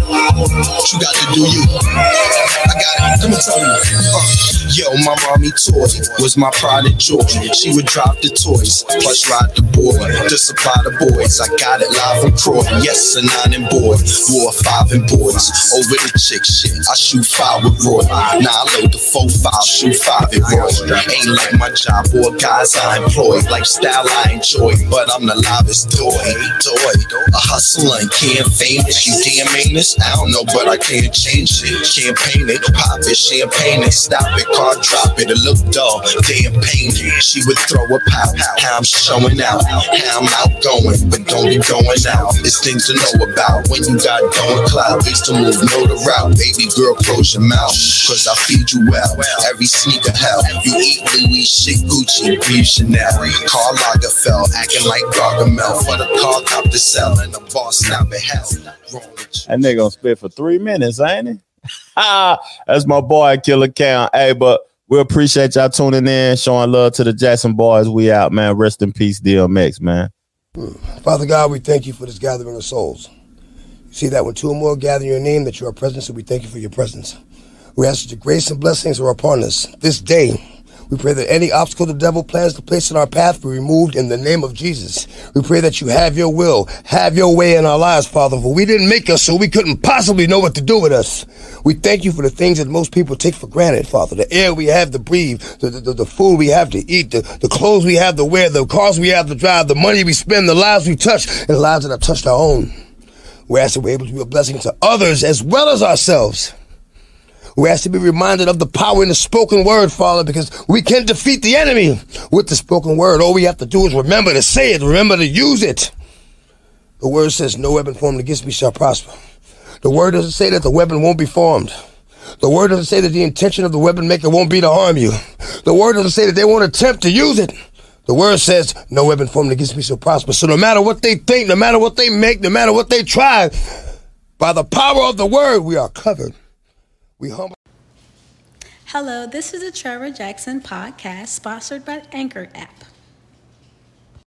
What you got to do you. I got it. Let me tell you. Uh, yo, my mommy toy was my pride and joy. She would drop the toys, plus ride the boy, to supply the boys. I got it live from Croy. Yes, a nine and boy, war five and boys. Over the chick shit, I shoot five with Roy. Now I load the four five, shoot five at Roy. Ain't like my job or guys I employ. Lifestyle I enjoy, but I'm the livest toy. Toy, a hustler and can't famous. You damn anus? I don't know, but I can't change it. Champagne it, pop it, champagne it, stop it, car drop it. It look dull, damn pain. She would throw a pout. How I'm showing out, how I'm outgoing, but don't be going out. It's things to know about when you got going cloud. Ways to move, know the route. Baby girl, close your mouth, cause I feed you well. Every sneaker hell, you eat Louis shit, Gucci, breathe Chanel. Karl Lagerfeld, acting like Gargamel for the car cop to sell, and the boss now in hell. That nigga gonna spit for three minutes, ain't he? That's my boy, Killer Count. Hey, but we appreciate y'all tuning in, showing love to the Jackson boys. We out, man. Rest in peace, DMX, man. Hmm. Father God, we thank you for this gathering of souls. You see that when two or more gather in your name, that you are present, so we thank you for your presence. We ask that your grace and blessings are upon us this day. We pray that any obstacle the devil plans to place in our path be removed in the name of Jesus. We pray that you have your will, have your way in our lives, Father, for we didn't make us so we couldn't possibly know what to do with us. We thank you for the things that most people take for granted, Father. The air we have to breathe, the, the, the food we have to eat, the, the clothes we have to wear, the cars we have to drive, the money we spend, the lives we touch, and the lives that have touched our own. We ask that we're able to be a blessing to others as well as ourselves. We ask to be reminded of the power in the spoken word, Father, because we can defeat the enemy with the spoken word. All we have to do is remember to say it, remember to use it. The word says, No weapon formed against me shall prosper. The word doesn't say that the weapon won't be formed. The word doesn't say that the intention of the weapon maker won't be to harm you. The word doesn't say that they won't attempt to use it. The word says, No weapon formed against me shall prosper. So no matter what they think, no matter what they make, no matter what they try, by the power of the word, we are covered. We humble. Hello, this is the Trevor Jackson podcast sponsored by Anchor app.